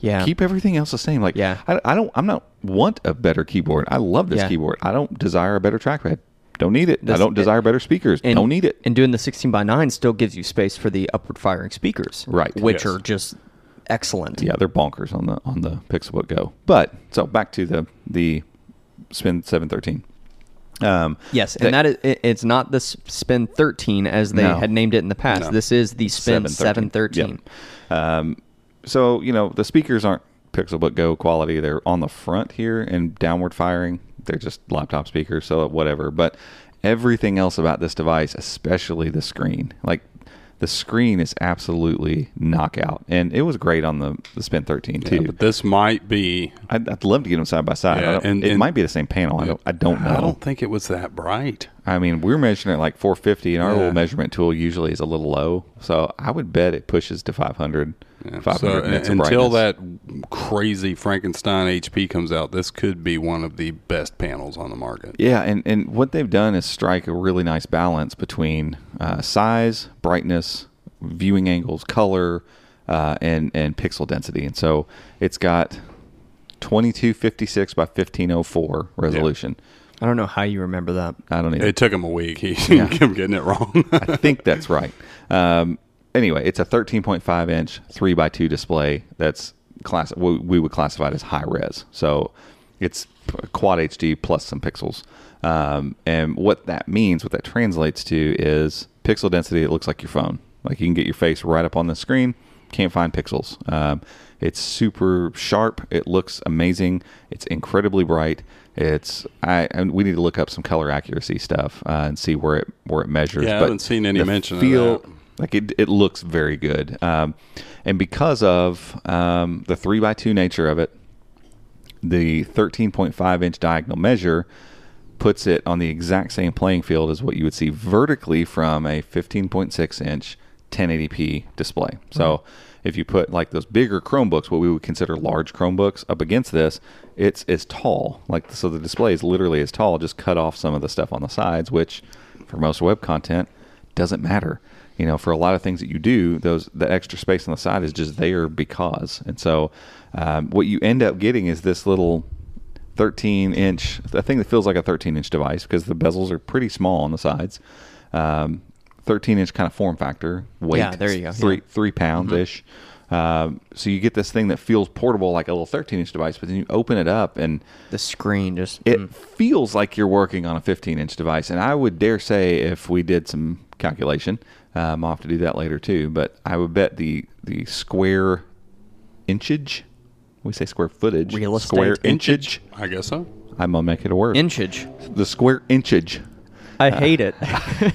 S1: Yeah.
S3: Keep everything else the same. Like
S1: Yeah.
S3: I, I don't. I'm not want a better keyboard. I love this
S1: Yeah.
S3: keyboard. I don't desire a better trackpad. Don't need it. I don't desire better speakers.
S1: and,
S3: don't need it.
S1: And doing the 16 by 9 still gives you space for the upward firing speakers.
S3: Right.
S1: Which
S2: Yes.
S1: are just excellent.
S3: yeah, they're bonkers on the on the Pixelbook Go. But so back to the the Spin 713. Um,
S1: Yes, and that is it, it's not the Spin 13 as they
S3: No.
S1: had named it in the past.
S2: No.
S1: This is the Spin
S3: 713.
S1: 713.
S3: Yep. Um, so you know the speakers aren't Pixelbook Go quality. They're on the front here and downward firing. They're just laptop speakers, so whatever. But everything else about this device, especially the screen, like the screen is absolutely knockout, and it was great on the, the Spin 13
S2: Yeah,
S3: too.
S2: but this might be.
S3: I'd, I'd love to get them side by side.
S2: Yeah, and-
S3: it
S2: and-
S3: might be the same panel. I don't. I don't know.
S2: I don't think it was that bright.
S3: I mean, we're measuring at like 450, and our
S2: Yeah.
S3: little measurement tool usually is a little low. So I would bet it pushes to 500.
S2: Yeah.
S3: 500
S2: So,
S3: nits
S2: until that crazy Frankenstein HP comes out, this could be one of the best panels on the market.
S3: Yeah, and, and what they've done is strike a really nice balance between uh, size, brightness, viewing angles, color, uh, and and pixel density. And so it's got 2256 by 1504 resolution.
S1: I don't know how you remember that.
S3: I don't even.
S2: It took him a week. He (laughs) kept getting it wrong.
S3: I think that's right. Um, anyway, it's a 13.5 inch three by two display. That's class. We, we would classify it as high res. So it's quad HD plus some pixels. Um, and what that means, what that translates to, is pixel density. It looks like your phone. Like you can get your face right up on the screen. Can't find pixels. Um, it's super sharp. It looks amazing. It's incredibly bright. It's I and we need to look up some color accuracy stuff uh, and see where it where it measures.
S2: Yeah, I haven't seen any mention of
S3: feel,
S2: that.
S3: Like it, it looks very good. Um, and because of um, the three by two nature of it, the 13.5 inch diagonal measure puts it on the exact same playing field as what you would see vertically from a 15.6 inch 1080p display. So if you put like those bigger Chromebooks, what we would consider large Chromebooks, up against this, it's as tall. Like so, the display is literally as tall. Just cut off some of the stuff on the sides, which for most web content doesn't matter. You know, for a lot of things that you do, those the extra space on the side is just there because. And so, um, what you end up getting is this little 13 inch, a thing that feels like a 13 inch device because the bezels are pretty small on the sides. Um, 13 inch kind of form factor, weight.
S1: Yeah, there you go,
S3: Three
S1: yeah.
S3: three pounds ish. Um, so you get this thing that feels portable like a little 13 inch device, but then you open it up and
S1: The screen just
S3: it
S1: mm.
S3: feels like you're working on a 15 inch device. And I would dare say, if we did some calculation, um, I'll have to do that later too. But I would bet the the square inchage, we say square footage,
S1: Real estate.
S3: square inchage.
S2: I guess so.
S3: I'm gonna make it a word.
S1: inchage.
S3: the square inchage.
S1: I hate it. (laughs) (laughs)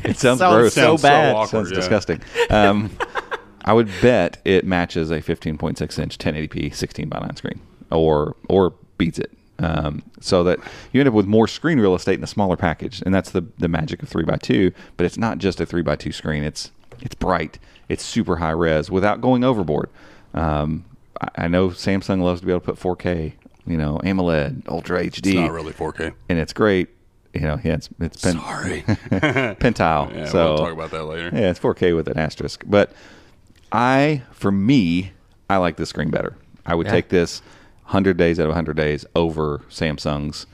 S3: It sounds,
S1: sounds
S3: gross.
S1: so
S2: Sounds so
S1: bad.
S2: awkward.
S3: Sounds
S2: yeah.
S3: disgusting. Um, (laughs) I would bet it matches a 15.6 inch 1080p 16 by 9 screen, or or beats it. Um, so that you end up with more screen real estate in a smaller package, and that's the the magic of three by two. But it's not just a three by two screen. It's it's bright. It's super high res without going overboard. Um, I, I know Samsung loves to be able to put 4K, you know, AMOLED, Ultra HD,
S2: It's not really 4K.
S3: and it's great. You know, yeah, it's it's pen,
S2: Sorry. (laughs) (laughs)
S3: pentile.
S2: Yeah,
S3: so
S2: we'll talk about that later.
S3: yeah, it's 4K with an asterisk. But I, for me, I like this screen better. I would
S1: Yeah.
S3: take this 100 days out of 100 days over Samsung's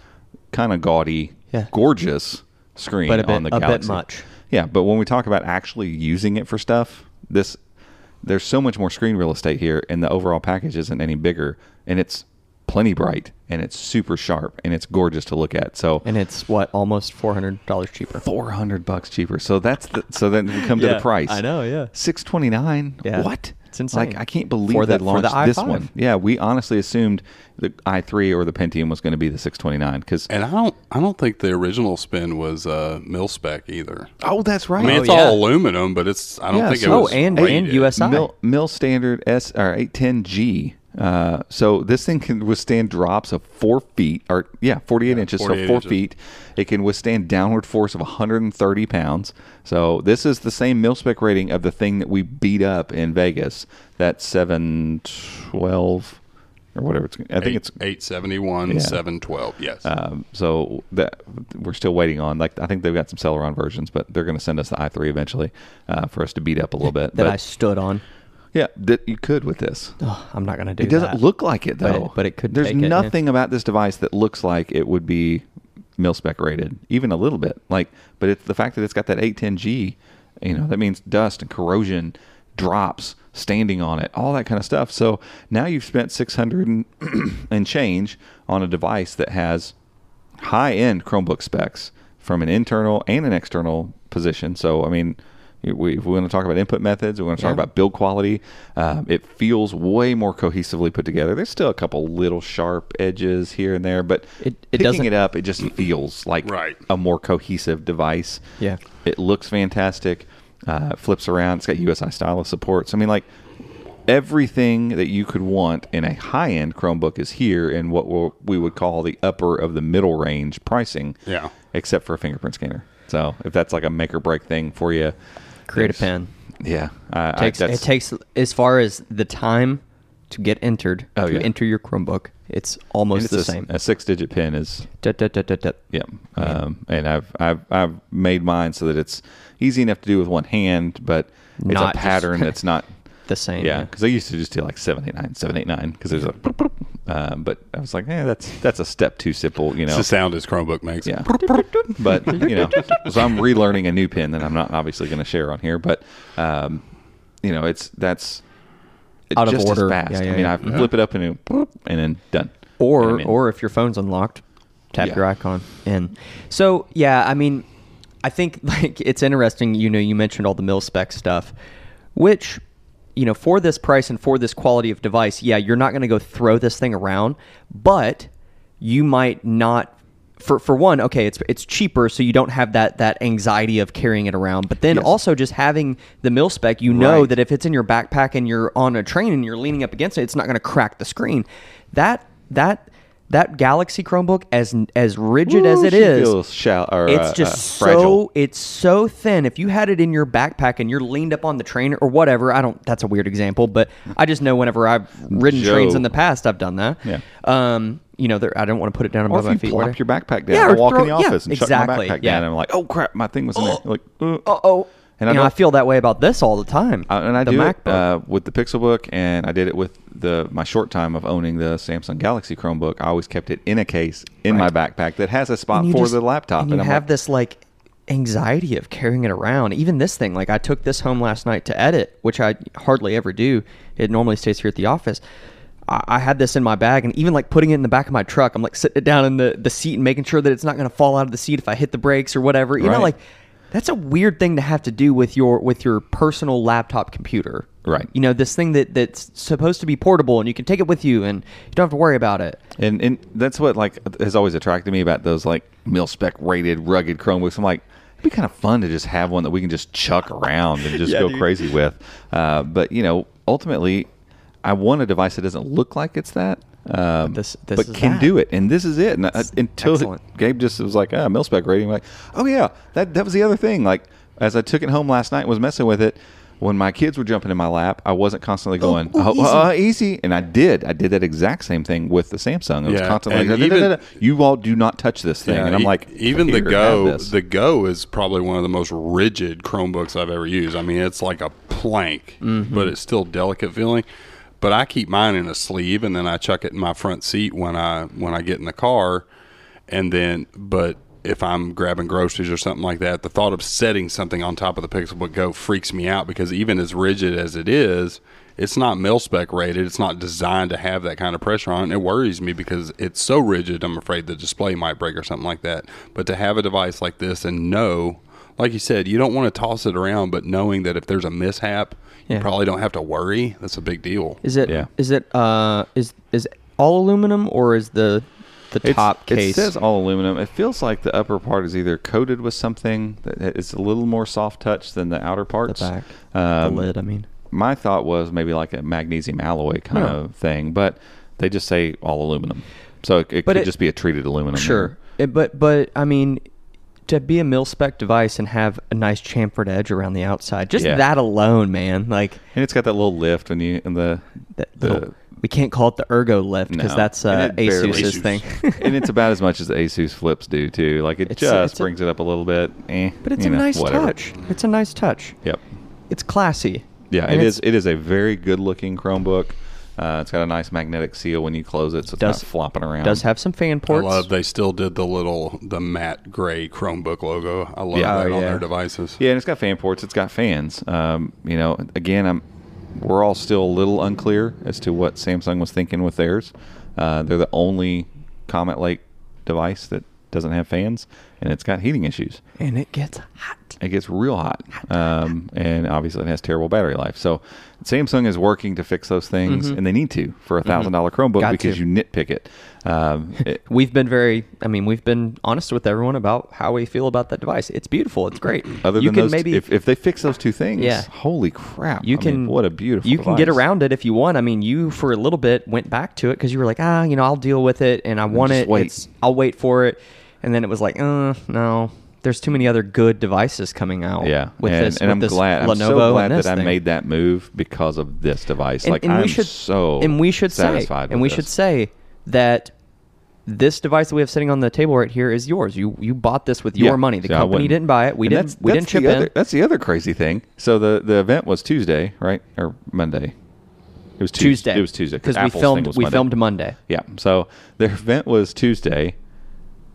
S3: kind of gaudy,
S1: Yeah.
S3: gorgeous screen
S1: But a bit-
S3: on the
S1: a bit much.
S3: Yeah, but when we talk about actually using it for stuff, this there's so much more screen real estate here, and the overall package isn't any bigger, and it's plenty bright, and it's super sharp, and it's gorgeous to look at. So
S1: and it's what almost four hundred dollars cheaper.
S3: four hundred bucks cheaper. So that's the, so then we come to the price.
S1: I know, yeah.
S3: six twenty nine.
S1: Yeah.
S3: What?
S1: It's insane.
S3: Like I can't believe
S1: For
S3: they
S1: the- for the
S3: this
S1: i5.
S3: one. Yeah, we honestly assumed the i three or the Pentium was going to be the six twenty nine because
S2: And I don't, I don't think the original spin was uh, mil spec either.
S3: oh that's right.
S2: I mean,
S1: Oh,
S2: it's
S1: yeah.
S2: all aluminum, but it's. I don't
S3: Yeah,
S2: think it was.
S1: Oh, and-
S2: rated.
S1: and USI.
S3: Mill, mill standard S or eight ten G. Uh, so this thing can withstand drops of four feet, or yeah, forty eight inches, so four
S2: inches.
S3: feet. It can withstand downward force of 130 pounds. So this is the same mil spec rating of the thing that we beat up in Vegas. That 712 or whatever it's. I think it's
S2: eight seventy one,
S3: Yeah.
S2: seven twelve. Yes.
S3: um, so that we're still waiting on. Like I think they've got some Celeron versions, but they're going to send us the i3 eventually uh, for us to beat up a little bit.
S1: that
S3: but
S1: I stood on.
S3: Yeah, that you could with this.
S1: Oh, I'm not gonna do
S3: It doesn't
S1: that.
S3: look like it
S1: But
S3: though.
S1: it- but it could
S3: There's
S1: take it, yeah.
S3: nothing about this device that looks like it would be mil spec rated, even a little bit. Like, but it's the fact that it's got that 810G. You know, that means dust and corrosion, drops, standing on it, all that kind of stuff. So now you've spent 600 and, (clears throat) and change on a device that has high end Chromebook specs from an internal and an external position. So, I mean, we, if we want to talk about input methods, we want to talk
S1: Yeah.
S3: about build quality. Um, it feels way more cohesively put together. There's still a couple little sharp edges here and there, but
S1: It- it
S3: picking
S1: doesn't-
S3: it up, it just feels like
S2: Right.
S3: a more cohesive device.
S1: Yeah.
S3: It looks fantastic. Uh, it flips around. It's got USI stylus support. So, I mean, like, everything that you could want in a high end Chromebook is here in what we'll, we would call the upper of the middle range pricing.
S2: Yeah.
S3: Except for a fingerprint scanner. So if that's like a make or break thing for you,
S1: Create a pen.
S3: Yeah. I, I-
S1: takes
S3: that's-
S1: it takes as far as the time to get entered
S3: Oh,
S1: to
S3: yeah.
S1: enter your Chromebook. It's almost
S3: it's
S1: the
S3: a,
S1: same.
S3: A six digit pin is
S1: Dut, dut, dut, dut, dut.
S3: yeah. Um, and I've I've I've made mine so that it's easy enough to do with one hand, but it's
S1: Not
S3: a
S1: just-
S3: pattern (laughs) that's not
S1: The same.
S3: Yeah, because I used to just do like 789, 789, because there's a, um, but I was like, eh, that's that's a step too simple, you
S2: it's
S3: know.
S2: the sound his Chromebook makes.
S3: Yeah, but you know, (laughs) so I'm relearning a new pin that I'm not obviously going to share on here, but um, you know, it's that's it's
S1: Out of
S3: just
S1: order.
S3: as fast.
S1: Yeah, yeah,
S3: I mean,
S1: yeah.
S3: I flip it up and then, and then done.
S1: or
S3: And I'm
S1: or if your phone's unlocked, tap
S3: Yeah.
S1: your icon and so yeah i mean i think (laughs) like it's interesting you know you mentioned all the mil spec stuff which you know for this price and for this quality of device yeah you're not going to go throw this thing around but you might not for for one okay it's it's cheaper so you don't have that that anxiety of carrying it around but then
S3: Yes.
S1: also just having the mil spec you know
S3: Right.
S1: that if it's in your backpack and you're on a train and you're leaning up against it it's not going to crack the screen that that that Galaxy Chromebook, as as rigid as
S3: Woo,
S1: it is,
S3: shall- or,
S1: it's
S3: uh,
S1: just
S3: uh,
S1: so
S3: fragile.
S1: it's so thin. If you had it in your backpack and you're leaned up on the train or whatever, I don't. That's a weird example, but I just know whenever I've ridden
S3: Joe.
S1: trains in the past, I've done that.
S3: Yeah.
S1: Um. You know, I don't want to put it down
S3: Or if
S1: my
S3: you
S1: feet.
S3: plop your backpack down,
S1: Yeah,
S3: I
S1: or
S3: walk in
S1: throw-
S3: the
S1: yeah,
S3: office and
S1: exactly,
S3: shut my backpack
S1: yeah.
S3: down, and I'm like, oh crap, my thing was in there. Like, uh,
S1: Uh oh.
S3: And
S1: And
S3: I
S1: know, I feel that way about this all the time.
S3: Uh, and I
S1: the
S3: do
S1: MacBook.
S3: it uh, with the Pixelbook, and I did it with the my short time of owning the Samsung Galaxy Chromebook. I always kept it in a case in
S1: Right.
S3: my backpack that has a spot for
S1: just-
S3: the laptop.
S1: And you
S3: I'm
S1: have
S3: like,
S1: this like anxiety of carrying it around. Even this thing, like I took this home last night to edit, which I hardly ever do. It normally stays here at the office. I, I had this in my bag, and even like putting it in the back of my truck, I'm like sitting it down in the the seat and making sure that it's not going to fall out of the seat if I hit the brakes or whatever. You know, like that's a weird thing to have to do with your with your personal laptop computer.
S3: Right.
S1: You know, this thing that that's supposed to be portable and you can take it with you and you don't have to worry about it.
S3: and and that's what like has always attracted me about those like mil spec rated rugged Chromebooks. I'm like, it'd be kind of fun to just have one that we can just chuck around and just (laughs)
S1: Yeah,
S3: go
S1: dude.
S3: crazy with. Uh, but you know, ultimately, I want a device that doesn't look like it's that. Um,
S1: this- this
S3: but
S1: is
S3: can
S1: that.
S3: do it, and this is it. And I, until
S1: excellent.
S3: Gabe just was like, "Ah, mil spec rating." Like, oh yeah, that that was the other thing. Like, as I took it home last night, and was messing with it. When my kids were jumping in my lap, I wasn't constantly going,
S1: oh,
S3: "Oh, uh, easy. and I did. I did that exact same thing with the Samsung. It was
S2: Yeah,
S3: constantly, like,
S2: even-
S3: "Da-da-da-da. you all do not touch this thing, and I'm like,
S2: even the Go, the Go is probably one of the most rigid Chromebooks I've ever used. I mean, it's like a plank,
S3: Mm-hmm.
S2: but it's still delicate feeling. But I keep mine in a sleeve, and then I chuck it in my front seat when I when I get in the car, and then but. If I'm grabbing groceries or something like that, the thought of setting something on top of the Pixelbook Go freaks me out because even as rigid as it is, it's not mil spec rated. It's not designed to have that kind of pressure on it. It worries me because it's so rigid. I'm afraid the display might break or something like that. But to have a device like this and know, like you said, you don't want to toss it around, but knowing that if there's a mishap,
S1: Yeah.
S2: you probably don't have to worry. That's a big deal.
S1: Is it?
S3: Yeah.
S1: Is it? Uh, is is all aluminum or is the the
S3: It's-
S1: top case?
S3: It says all aluminum. It feels like the upper part is either coated with something that is a little more soft touch than the outer
S1: the
S3: parts.
S1: back,
S3: Um,
S1: the lid. I mean,
S3: My thought was maybe like a magnesium alloy kind
S1: No.
S3: of thing, but they just say all aluminum, so it, it could
S1: it-
S3: just be a treated aluminum.
S1: sure. It, but but I mean, to be a mil spec device and have a nice chamfered edge around the outside, just
S3: Yeah.
S1: that alone, man. Like
S3: and it's got that little lift when you and the
S1: that
S3: the
S1: little, we can't call it the ergo lift because
S3: No.
S1: that's
S3: And
S1: uh,
S3: it barely-
S1: Asus's thing. (laughs)
S3: and it's about as much as the Asus flips do too. Like it
S1: It's a-
S3: just
S1: it's a-
S3: brings it up a little bit. Eh,
S1: but it's
S3: you
S1: a
S3: know,
S1: nice
S3: whatever.
S1: touch. It's a nice touch.
S3: Yep.
S1: It's classy.
S3: Yeah,
S1: And
S3: it
S1: it's-
S3: is. It is a very good looking Chromebook. Uh, it's got a nice magnetic seal when you close it, so it's
S1: Does-
S3: not flopping around.
S1: Does have some fan ports.
S2: I love they still did the little the matte gray Chromebook logo. I love
S3: Yeah.
S2: that
S1: Oh,
S2: on
S1: yeah.
S2: their devices.
S3: Yeah, and it's got fan ports. It's got fans. Um, you know, again, I'm we're all still a little unclear as to what Samsung was thinking with theirs. Uh, they're the only Comet Lake device that doesn't have fans, and it's got heating issues.
S1: and it gets hot.
S3: It gets real hot, um, and obviously it has terrible battery life. So Samsung is working to fix those things, and they need to for a thousand dollar Chromebook
S1: Mm-hmm. Got
S3: because
S1: to.
S3: you nitpick it. Um, it- (laughs)
S1: We've been very. I mean, we've been honest with everyone about how we feel about that device. It's beautiful. It's great. (clears throat)
S3: other
S1: you
S3: than
S1: can
S3: those,
S1: maybe
S3: if, if they fix those two things,
S1: Yeah.
S3: holy crap!
S1: you
S3: I
S1: can
S3: mean, what a beautiful.
S1: you can get around it if you want. I mean, you for a little bit went back to it because you were like, ah, you know, I'll deal with it, and I want
S3: just
S1: it.
S3: wait.
S1: It's, I'll wait for it, and then it was like, uh, no. There's too many other good devices coming out.
S3: Yeah,
S1: with
S3: and,
S1: this,
S3: and
S1: with
S3: I'm
S1: this
S3: glad.
S1: Lenovo
S3: I'm so glad that
S1: this
S3: I made that move because of this device.
S1: And,
S3: like
S1: and
S3: I'm
S1: we should
S3: so
S1: and we should say
S3: satisfied.
S1: and
S3: with
S1: we should say that this device that we have sitting on the table right here is yours. You you bought this with your
S3: Yeah.
S1: money. The
S3: So
S1: company didn't buy it. We
S3: and
S1: didn't
S3: that's-
S1: we
S3: that's
S1: didn't chip
S3: the
S1: in.
S3: That's the other crazy thing. So the the event was Tuesday, right, or Monday? It was Tues-
S1: Tuesday.
S3: It was Tuesday
S1: because we filmed we
S3: Monday.
S1: filmed Monday.
S3: Yeah. So their event was Tuesday,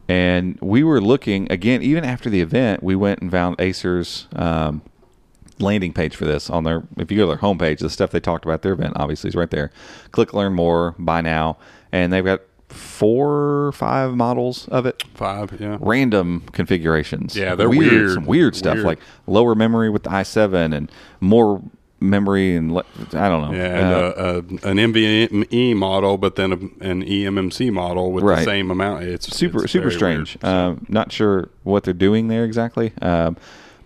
S3: and we were looking again. Even after the event, we went and found Acer's um, landing page for this on their. If you go to their homepage, the stuff they talked about their event obviously is right there. Click learn more, buy now, and they've got four or five models of it.
S2: Five, yeah.
S3: Random configurations.
S2: Yeah, they're weird.
S3: Some weird stuff
S2: Weird.
S3: like lower memory with the i7 and more memory and le- I don't know.
S2: Yeah, and
S3: Uh,
S2: uh, uh, an NVMe model, but then a, an eMMC model with
S3: Right.
S2: the same amount. It's
S3: super
S2: it's
S3: super strange.
S2: weird.
S3: Um, not sure what they're doing there exactly. Um,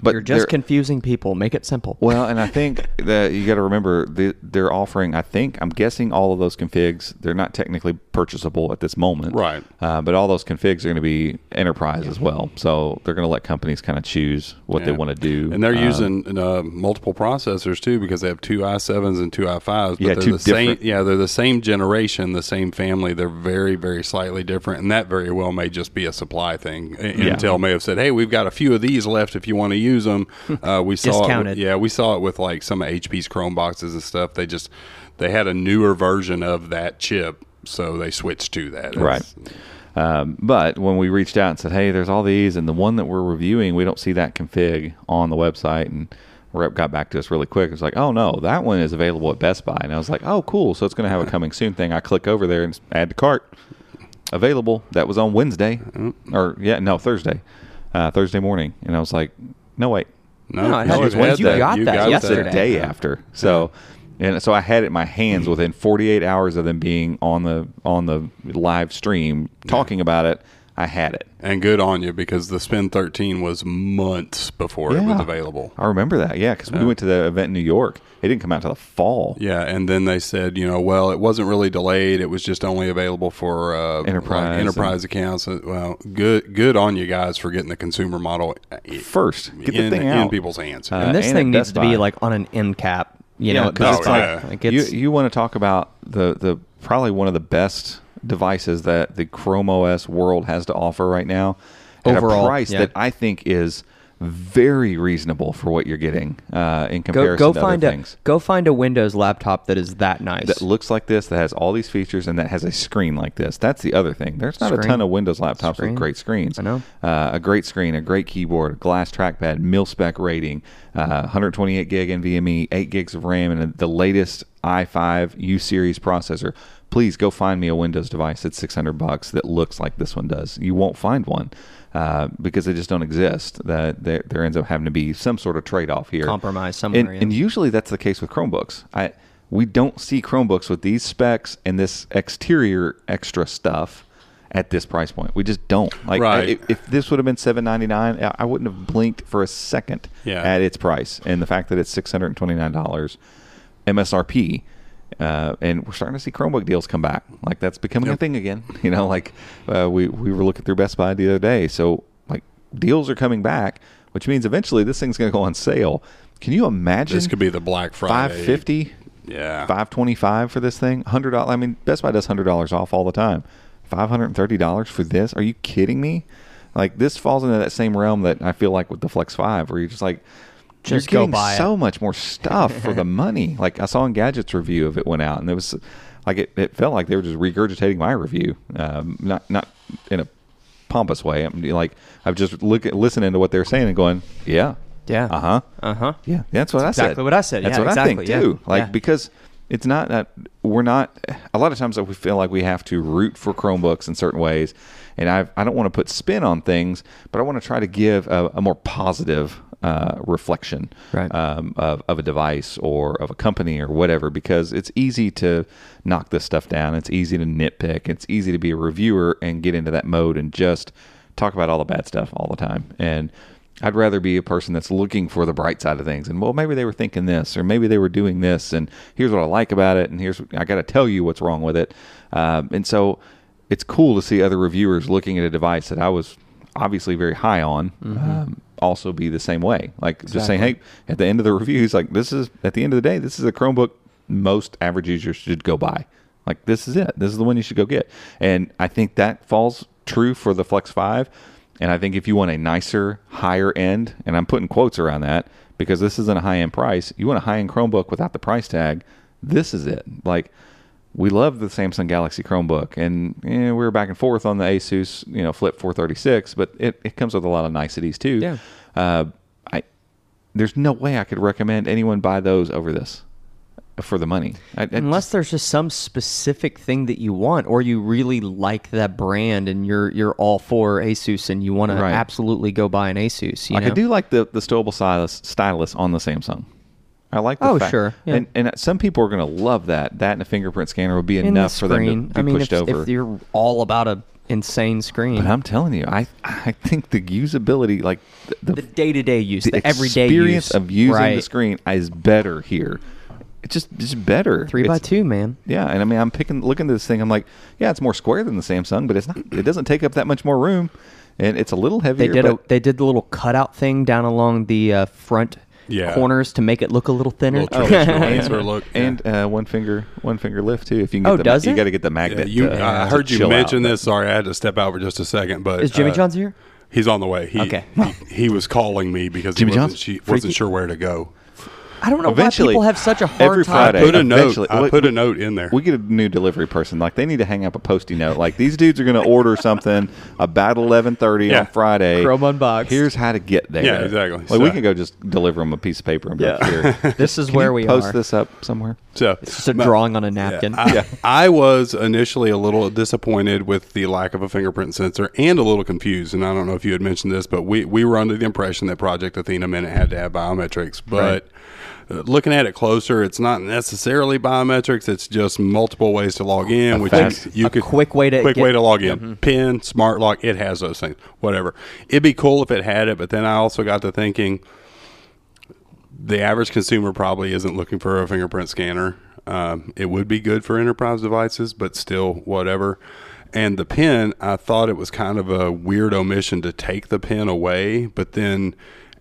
S3: but
S1: You're just confusing people. Make it simple.
S3: well, and I think (laughs) that you got to remember the, they're offering. I think I'm guessing all of those configs they're not technically purchasable at this moment,
S2: Right.
S3: Uh, but all those configs are going to be enterprise as well. So they're going to let companies kind of choose what they want to do,
S2: And they're
S3: Um,
S2: using uh, multiple processors too because they have two i7s and two i5s. But
S3: Yeah,
S2: they're
S3: two
S2: the same.
S3: different-
S2: Yeah, they're the same generation, the same family. They're very, very slightly different, and that very well may just be a supply thing.
S3: Yeah.
S2: Intel may have said, "Hey, we've got a few of these left if you want to use them." (laughs) Uh, we saw, it,
S1: Discounted.
S2: yeah, we saw it with like some of HP's Chrome boxes and stuff. They just they had a newer version of that chip, so they switched to that.
S3: Right. Um, but when we reached out and said, "Hey, there's all these," and the one that we're reviewing, we don't see that config on the website, and rep got back to us really quick. It's like, "Oh no, that one is available at Best Buy," and I was like, "Oh, cool! So it's going to have a coming soon thing." I click over there and add to cart. Available. That was on Wednesday, or yeah, no Thursday, uh, Thursday morning, and I was like, "No wait,
S2: No,
S1: No, it
S2: you
S1: was
S2: had
S1: Wednesday. You got
S2: You
S1: that
S2: got
S1: yesterday.
S3: the day after. So, and so I had it in my hands mm. within 48 hours of them being on the on the live stream talking about it. I had it.
S2: And good on you because the Spin 13 was months before it was available.
S3: I remember that. Yeah, because we went to the event in New York. It didn't come out till the fall.
S2: Yeah, and then they said, you know, well, it wasn't really delayed. It was just only available for uh,
S3: Enterprise
S2: like enterprise accounts. Uh, Well, good, good on you guys for getting the consumer model uh,
S3: First, get the
S2: in,
S3: thing
S2: in people's hands.
S3: Uh,
S1: and this
S3: and
S1: thing needs to be
S3: Buy.
S1: like on an end cap, you
S3: Yeah,
S1: know, because
S3: no,
S1: it's
S2: yeah.
S1: like, like
S3: you you want to talk about the the probably one of the best devices that the Chrome OS world has to offer right now at
S1: Overall,
S3: a price
S1: yeah.
S3: that I think is very reasonable for what you're getting uh, in
S1: go
S3: comparison
S1: go
S3: to
S1: find
S3: other
S1: a
S3: things.
S1: go find a Windows laptop that is that nice.
S3: That looks like this, that has all these features, and that has a screen like this. That's the other thing. There's not a ton of Windows laptops
S1: Screen.
S3: with great screens.
S1: I know.
S3: Uh, a great screen, a great keyboard, glass trackpad, mil spec rating, uh, 128 gig NVMe, 8 gigs of RAM, and the latest i5 U series processor. Please go find me a Windows device that's 600 bucks that looks like this one does. You won't find one uh, because they just don't exist. That there, there ends up having to be some sort of trade off here,
S1: Compromise somewhere,
S3: And,
S1: yeah.
S3: and usually that's the case with Chromebooks. I we don't see Chromebooks with these specs and this exterior extra stuff at this price point. We just don't. Like
S2: Right.
S3: if, if this would have been seven ninety nine, I wouldn't have blinked for a second
S2: Yeah.
S3: at its price. And the fact that it's six hundred and twenty nine dollars MSRP. Uh, and we're starting to see Chromebook deals come back. Like that's becoming a thing again. (laughs) You know, like uh, we we were looking through Best Buy the other day. So like deals are coming back, which means eventually this thing's going to go on sale. Can you imagine?
S2: this could be the Black Friday.
S3: five fifty,
S2: Yeah.
S3: five twenty five for this thing. Hundred dollars. I mean, Best Buy does hundred dollars off all the time. Five hundred and thirty dollars for this? Are you kidding me? Like this falls into that same realm that I feel like with the Flex Five, where you're just like,
S1: Just
S3: you're
S1: go
S3: getting
S1: buy it.
S3: so much more stuff for the (laughs) money. Like I saw Engadget's review of it went out, and it was like it, it felt like they were just regurgitating my review, um, not not in a pompous way. I'm like I'm just looking listening to what they're saying and going, yeah,
S1: Yeah.
S3: uh huh,
S1: Uh huh.
S3: yeah, that's what I said.
S1: exactly what I said.
S3: That's
S1: Yeah,
S3: what I think too.
S1: Yeah.
S3: Like
S1: Yeah.
S3: because it's not that we're not. A lot of times that we feel like we have to root for Chromebooks in certain ways, and I I don't want to put spin on things, but I want to try to give a, a more positive uh, reflection
S1: Right.
S3: um, of of a device or of a company or whatever, because it's easy to knock this stuff down. It's easy to nitpick. It's easy to be a reviewer and get into that mode and just talk about all the bad stuff all the time and. I'd rather be a person that's looking for the bright side of things. And well, maybe they were thinking this, or maybe they were doing this, and here's what I like about it, and here's I got to tell you what's wrong with it. Um, and so it's cool to see other reviewers looking at a device that I was obviously very high on. Um, also be the same way, like just saying, hey, at the end of the reviews, like this is at the end of the day, this is a Chromebook most average users should go buy. Like this is it. This is the one you should go get. And I think that falls true for the Flex 5. And I think if you want a nicer, higher end, and I'm putting quotes around that because this isn't a high end price, you want a high end Chromebook without the price tag, this is it. Like, we love the Samsung Galaxy Chromebook, and eh, we were back and forth on the Asus, you know, Flip 436, but it, it comes with a lot of niceties too.
S1: Yeah.
S3: Uh, I there's no way I could recommend anyone buy those over this for the money. I, I
S1: Unless there's just some specific thing that you want, or you really like that brand, and you're you're all for Asus, and you want to absolutely go buy an Asus. You
S3: like
S1: know?
S3: I do like the the stowable stylus stylus on the Samsung. I like the
S1: Oh,
S3: fact-
S1: sure, yeah.
S3: and and some people are going to love that. That and a fingerprint scanner would be
S1: In
S3: enough for them to be
S1: I mean,
S3: pushed
S1: if,
S3: over.
S1: if you're all about a insane screen,
S3: but I'm telling you, I I think the usability, like the,
S1: the day to day use, the,
S3: the
S1: everyday
S3: experience
S1: use
S3: of using
S1: right.
S3: the screen is better here. It's just it's better.
S1: three by
S3: It's-
S1: two, man.
S3: Yeah, and I mean, I'm picking, looking at this thing. I'm like, yeah, it's more square than the Samsung, but it's not. It doesn't take up that much more room, and it's a little heavier.
S1: They
S3: heavier.
S1: did a, they did the little cutout thing down along the uh, front
S2: Yeah.
S1: corners to make it look a little thinner.
S2: Little traditional (laughs) look. yeah.
S3: and uh, one finger, one finger lift too. If you can get
S1: Oh,
S3: the,
S1: does
S3: you got to get the
S2: Yeah,
S3: magnet.
S2: you,
S3: to-
S2: I heard you mention
S3: out.
S2: this. Sorry, I had to step out for just a second. But
S1: Is Jimmy
S2: uh,
S1: John's here?
S2: He's on the way. He,
S1: Okay.
S2: He, he was calling me because
S3: Jimmy
S2: he wasn't, she, wasn't sure where to go.
S1: I don't know
S3: Eventually,
S1: why people have such a hard
S3: every
S1: time.
S3: Friday,
S2: Put a note.
S3: eventually-
S2: I
S3: we-
S2: put a note in there.
S3: We get a new delivery person. Like they need to hang up a posty note. Like these dudes are going to order something about eleven thirty
S2: Yeah.
S3: on Friday.
S1: Chrome Unboxed.
S3: Here's how to get there.
S2: Yeah, exactly.
S3: Like we can go just deliver them a piece of paper and be like,
S1: Yeah.
S3: here. (laughs)
S1: This is
S3: Can
S1: where
S3: you
S1: we
S3: post
S1: are.
S3: this up somewhere.
S2: so
S1: It's just a
S2: but-
S1: drawing on a napkin.
S2: I, I was initially a little disappointed with the lack of a fingerprint sensor and a little confused. And I don't know if you had mentioned this, but we, we were under the impression that Project Athena meant it had to have biometrics. But uh, looking at it closer, it's not necessarily biometrics. It's just multiple ways to log in, which you,
S3: fast-
S2: you
S1: a
S2: could
S1: quick way to
S2: quick
S1: get-
S2: way to log in. Pin, smart lock, it has those things. Whatever. It'd be cool if it had it, but then I also got to thinking the average consumer probably isn't looking for a fingerprint scanner. Um, it would be good for enterprise devices, but still, whatever. And the pin, I thought it was kind of a weird omission to take the pin away, but then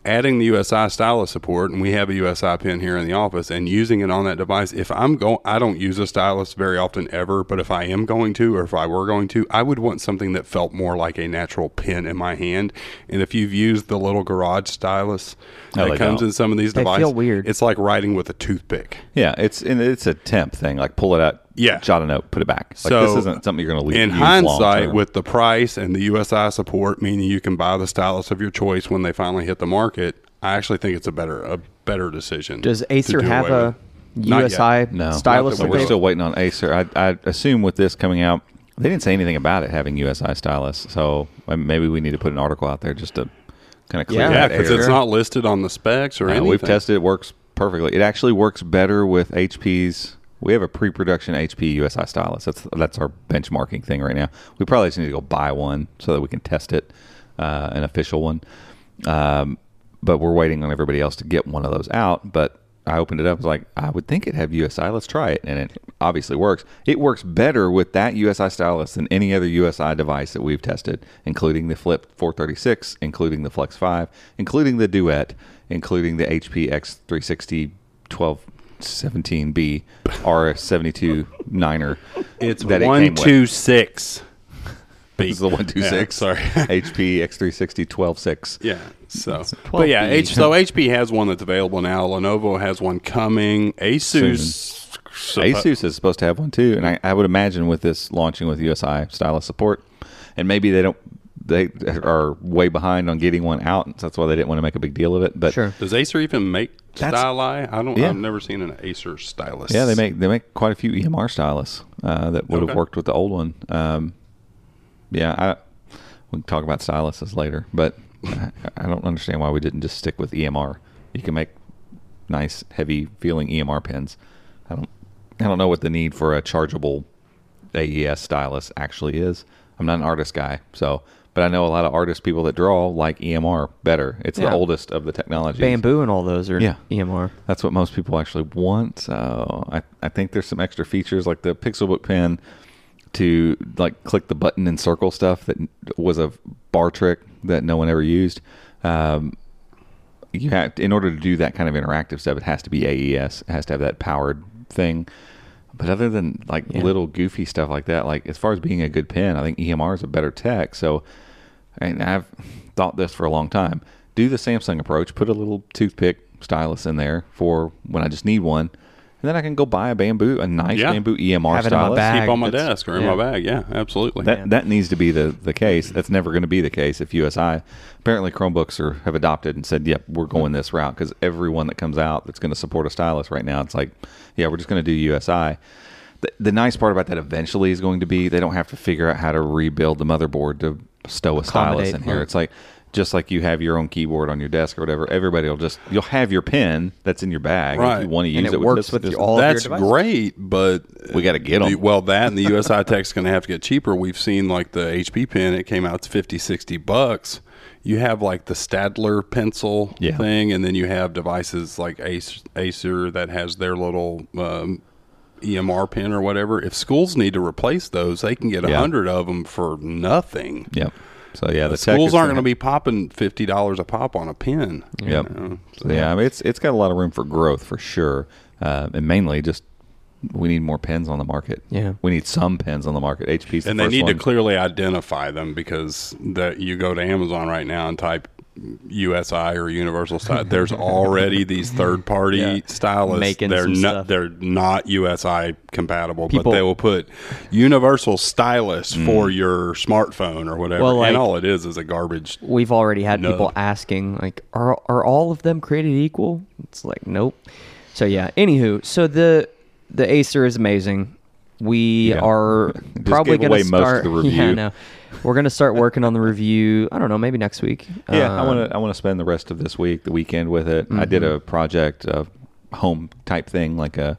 S2: adding the USI stylus support, and we have a USI pin here in the office, and using it on that device. If I'm going, I don't use a stylus very often ever, but if I am going to, or if I were going to, I would want something that felt more like a natural pin in my hand. And if you've used the little garage stylus
S3: No,
S2: that comes
S3: don't.
S2: in some of these
S1: They
S2: devices,
S1: feel weird.
S2: It's like writing with a toothpick.
S3: Yeah, it's and it's a temp thing. Like pull it out,
S2: Yeah.
S3: jot a note, put it back. Like
S2: So,
S3: this isn't something you're going to leave.
S2: In hindsight,
S3: long-term.
S2: with the price and the USI support, meaning you can buy the stylus of your choice when they finally hit the market, I actually think it's a better a better decision.
S1: Does Acer
S2: do
S1: have a
S2: with.
S1: USI
S3: no
S1: stylus?
S2: Not that
S3: So
S1: that
S3: we're
S1: they-
S3: still waiting on Acer. I, I assume with this coming out, they didn't say anything about it having USI stylus. So maybe we need to put an article out there just to kind of clear
S1: Yeah.
S2: Yeah,
S3: that
S2: because
S3: air.
S2: it's not listed on the specs or
S3: Uh,
S2: anything.
S3: we've tested it works perfectly. It actually works better with HP's. We have a pre-production HP USI stylus. That's that's our benchmarking thing right now. We probably just need to go buy one so that we can test it, uh, an official one. Um, but we're waiting on everybody else to get one of those out. But I opened it up. I was like, I would think it'd have USI. Let's try it, and it obviously works. It works better with that USI stylus than any other USI device that we've tested, including the Flip 436, including the Flex 5, including the Duet, including the HP X360 1217B RS72 Niner.
S2: it's
S3: that it
S2: one
S3: came with.
S2: two six. (laughs)
S3: This is the one two six.
S2: Sorry. (laughs)
S3: HP X360 126.
S2: Yeah. So, but yeah, H, so HP has one that's available now. Lenovo has one coming. Asus.
S3: Asus is supposed to have one too, and I, I would imagine with this launching with USI stylus support, and maybe they don't they are way behind on getting one out, so that's why they didn't want to make a big deal of it. But
S1: Sure.
S2: Does Acer even make
S3: That's-
S2: styli? I don't.
S3: Yeah.
S2: I've never seen an Acer stylus.
S3: yeah, they make they make quite a few EMR stylus uh, that would have worked with the old one. Um, yeah, I we can talk about styluses later, but I, I don't understand why we didn't just stick with EMR. You can make nice, heavy feeling EMR pins. I don't I don't know what the need for a chargeable AES stylus actually is. I'm not an artist guy, so but I know a lot of artist people that draw like EMR better. It's
S1: Yeah.
S3: the oldest of the technologies.
S1: Bamboo and all those are
S3: Yeah.
S1: EMR.
S3: That's what most people actually want. So I, I think there's some extra features like the Pixelbook pen to like click the button and circle stuff that was a bar trick that no one ever used. Um, you have in order to do that kind of interactive stuff, it has to be AES. It has to have that powered thing. But other than like
S1: Yeah.
S3: little goofy stuff like that, like as far as being a good pen, I think EMR is a better tech. So, and I've thought this for a long time. Do the Samsung approach. Put a little toothpick stylus in there for when I just need one, and then I can go buy a bamboo, a nice
S2: Yeah.
S3: bamboo EMR
S1: Have it in my
S3: stylus.
S1: bag.
S2: keep on my
S1: That's-
S2: desk or in
S1: yeah.
S2: my bag. Yeah, absolutely.
S3: That that needs to be the, the case. That's never going to be the case if USI. Apparently, Chromebooks are have adopted and said, "Yep, we're going this route." Because everyone that comes out that's going to support a stylus right now, it's like, "Yeah, we're just going to do USI." The, the nice part about that eventually is going to be they don't have to figure out how to rebuild the motherboard to stow a stylus in here.
S1: right.
S3: It's like just like you have your own keyboard on your desk or whatever. Everybody will just you'll have your pen that's in your bag if
S2: Right.
S3: you want to use
S1: And
S3: it,
S1: it
S3: with
S1: works
S3: this-
S1: with
S3: this-
S1: your- all of your
S2: That's great, but
S3: We gotta get 'em.
S2: the- Well, that and the USI tech's going to have to get cheaper. We've seen like the HP pen; it came out to 50, 60 bucks. You have like the Staedtler pencil
S3: Yeah.
S2: thing, and then you have devices like Ace, Acer that has their little um, EMR pen or whatever. If schools need to replace those, they can get a
S3: Yeah.
S2: hundred of them for nothing.
S3: Yep. So yeah, the
S2: The schools aren't
S3: gonna
S2: be popping fifty dollars a pop on a pen. you
S3: Yep.
S2: know?
S3: So, yeah, I mean, it's it's got a lot of room for growth for sure, uh, and mainly just we need more pens on the market.
S1: Yeah.
S3: we need some pens on the market. HP's the
S2: and they need
S3: one.
S2: to clearly identify them because that you go to Amazon right now and type USI or Universal Stylus. There's already these (laughs) third party
S1: Yeah.
S2: stylists.
S1: Making
S2: they're not
S1: stuff.
S2: they're not USI compatible,
S1: People-
S2: but they will put Universal Stylus mm. for your smartphone or whatever.
S1: Well, like-
S2: and all it is is a garbage.
S1: We've already had
S2: No.
S1: people asking, like, are are all of them created equal? It's like, nope. So yeah. Anywho, so the the Acer is amazing. We
S3: Yeah.
S1: are probably going to
S3: most of
S1: start.
S3: the (laughs) review.
S1: Yeah, no. We're going to start working on the review. I don't know, maybe next week.
S3: Yeah, I
S1: Um,
S3: want to. I want to spend the rest of this week, the weekend with it. I did
S1: Mm-hmm.
S3: a project uh, home type thing. Like a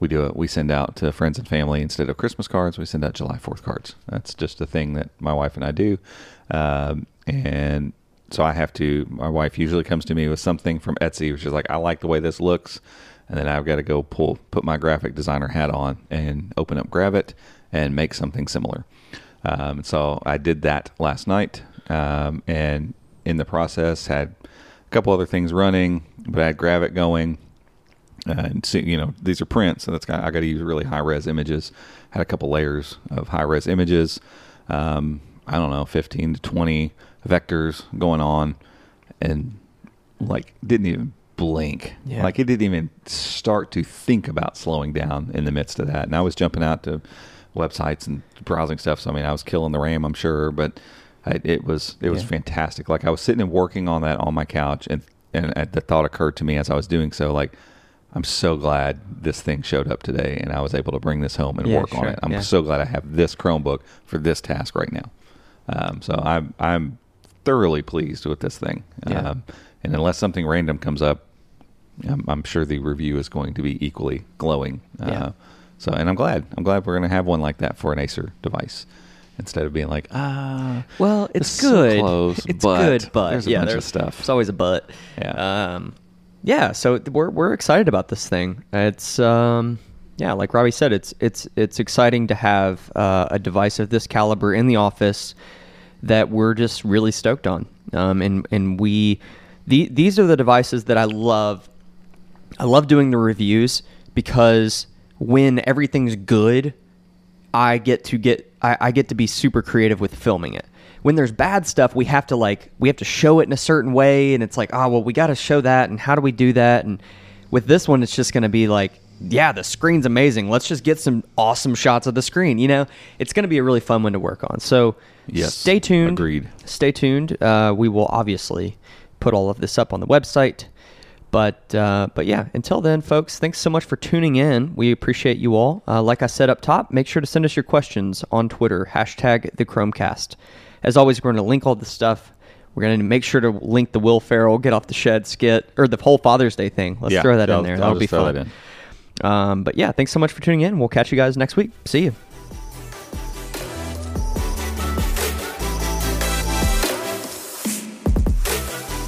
S3: we do it. We send out to friends and family instead of Christmas cards. We send out July Fourth cards. That's just a thing that my wife and I do. Um, and so I have to. My wife usually comes to me with something from Etsy, which is like, I like the way this looks, and then I've got to go pull, put my graphic designer hat on, and open up Gravit and make something similar. Um, so I did that last night, um, and in the process had a couple other things running, but I had Gravit going. Uh, and so, you know, these are prints, so that's got, I got to use really high res images. Had a couple layers of high res images. Um, I don't know, 15 to 20 vectors going on, and like didn't even blink.
S1: Yeah.
S3: Like it didn't even start to think about slowing down in the midst of that. And I was jumping out to websites and browsing stuff. So I mean, I was killing the RAM, I'm sure, but I, it was it was
S1: Yeah.
S3: fantastic. Like I was sitting and working on that on my couch, and and the thought occurred to me as I was doing so, like. I'm so glad this thing showed up today, and I was able to bring this home and
S1: Yeah,
S3: work on it. I'm
S1: yeah.
S3: so glad I have this Chromebook for this task right now. Um, so I'm I'm thoroughly pleased with this thing.
S1: Yeah.
S3: Um, and unless something random comes up, I'm, I'm sure the review is going to be equally glowing. Uh,
S1: Yeah.
S3: So, and I'm glad. I'm glad we're going to have one like that for an Acer device instead of being like, ah,
S1: Well,
S3: It's
S1: it's
S3: so
S1: good.
S3: close,
S1: it's
S3: but
S1: good, but
S3: there's a
S1: yeah,
S3: bunch of
S1: there's
S3: stuff.
S1: It's always a but.
S3: Yeah.
S1: Um, yeah. So we're we're excited about this thing. It's um, yeah, like Robby said, it's it's it's exciting to have uh, a device of this caliber in the office that we're just really stoked on. Um, and and we, the, these are the devices that I love I love doing the reviews because when everything's good, I get to get I, I get to be super creative with filming it. When there's bad stuff, we have to like we have to show it in a certain way, and it's like, oh well, we got to show that, and how do we do that? And with this one, it's just going to be like, yeah, the screen's amazing. Let's just get some awesome shots of the screen. You know, it's going to be a really fun one to work on. So
S3: Yes,
S1: stay tuned.
S3: agreed.
S1: Stay tuned. Uh, we will obviously put all of this up on the website. But uh, but yeah, until then, folks, thanks so much for tuning in. We appreciate you all. Uh, like I said up top, make sure to send us your questions on Twitter hashtag the Chrome Cast. As always, we're going to link all this stuff. We're going to make sure to link the Will Ferrell get off the shed skit or the whole Father's Day thing. Let's
S3: Yeah,
S1: throw that
S3: I'll-
S1: in there.
S3: I'll
S1: That'll be fun. Um, but yeah, thanks so much for tuning in. We'll catch you guys next week. See you.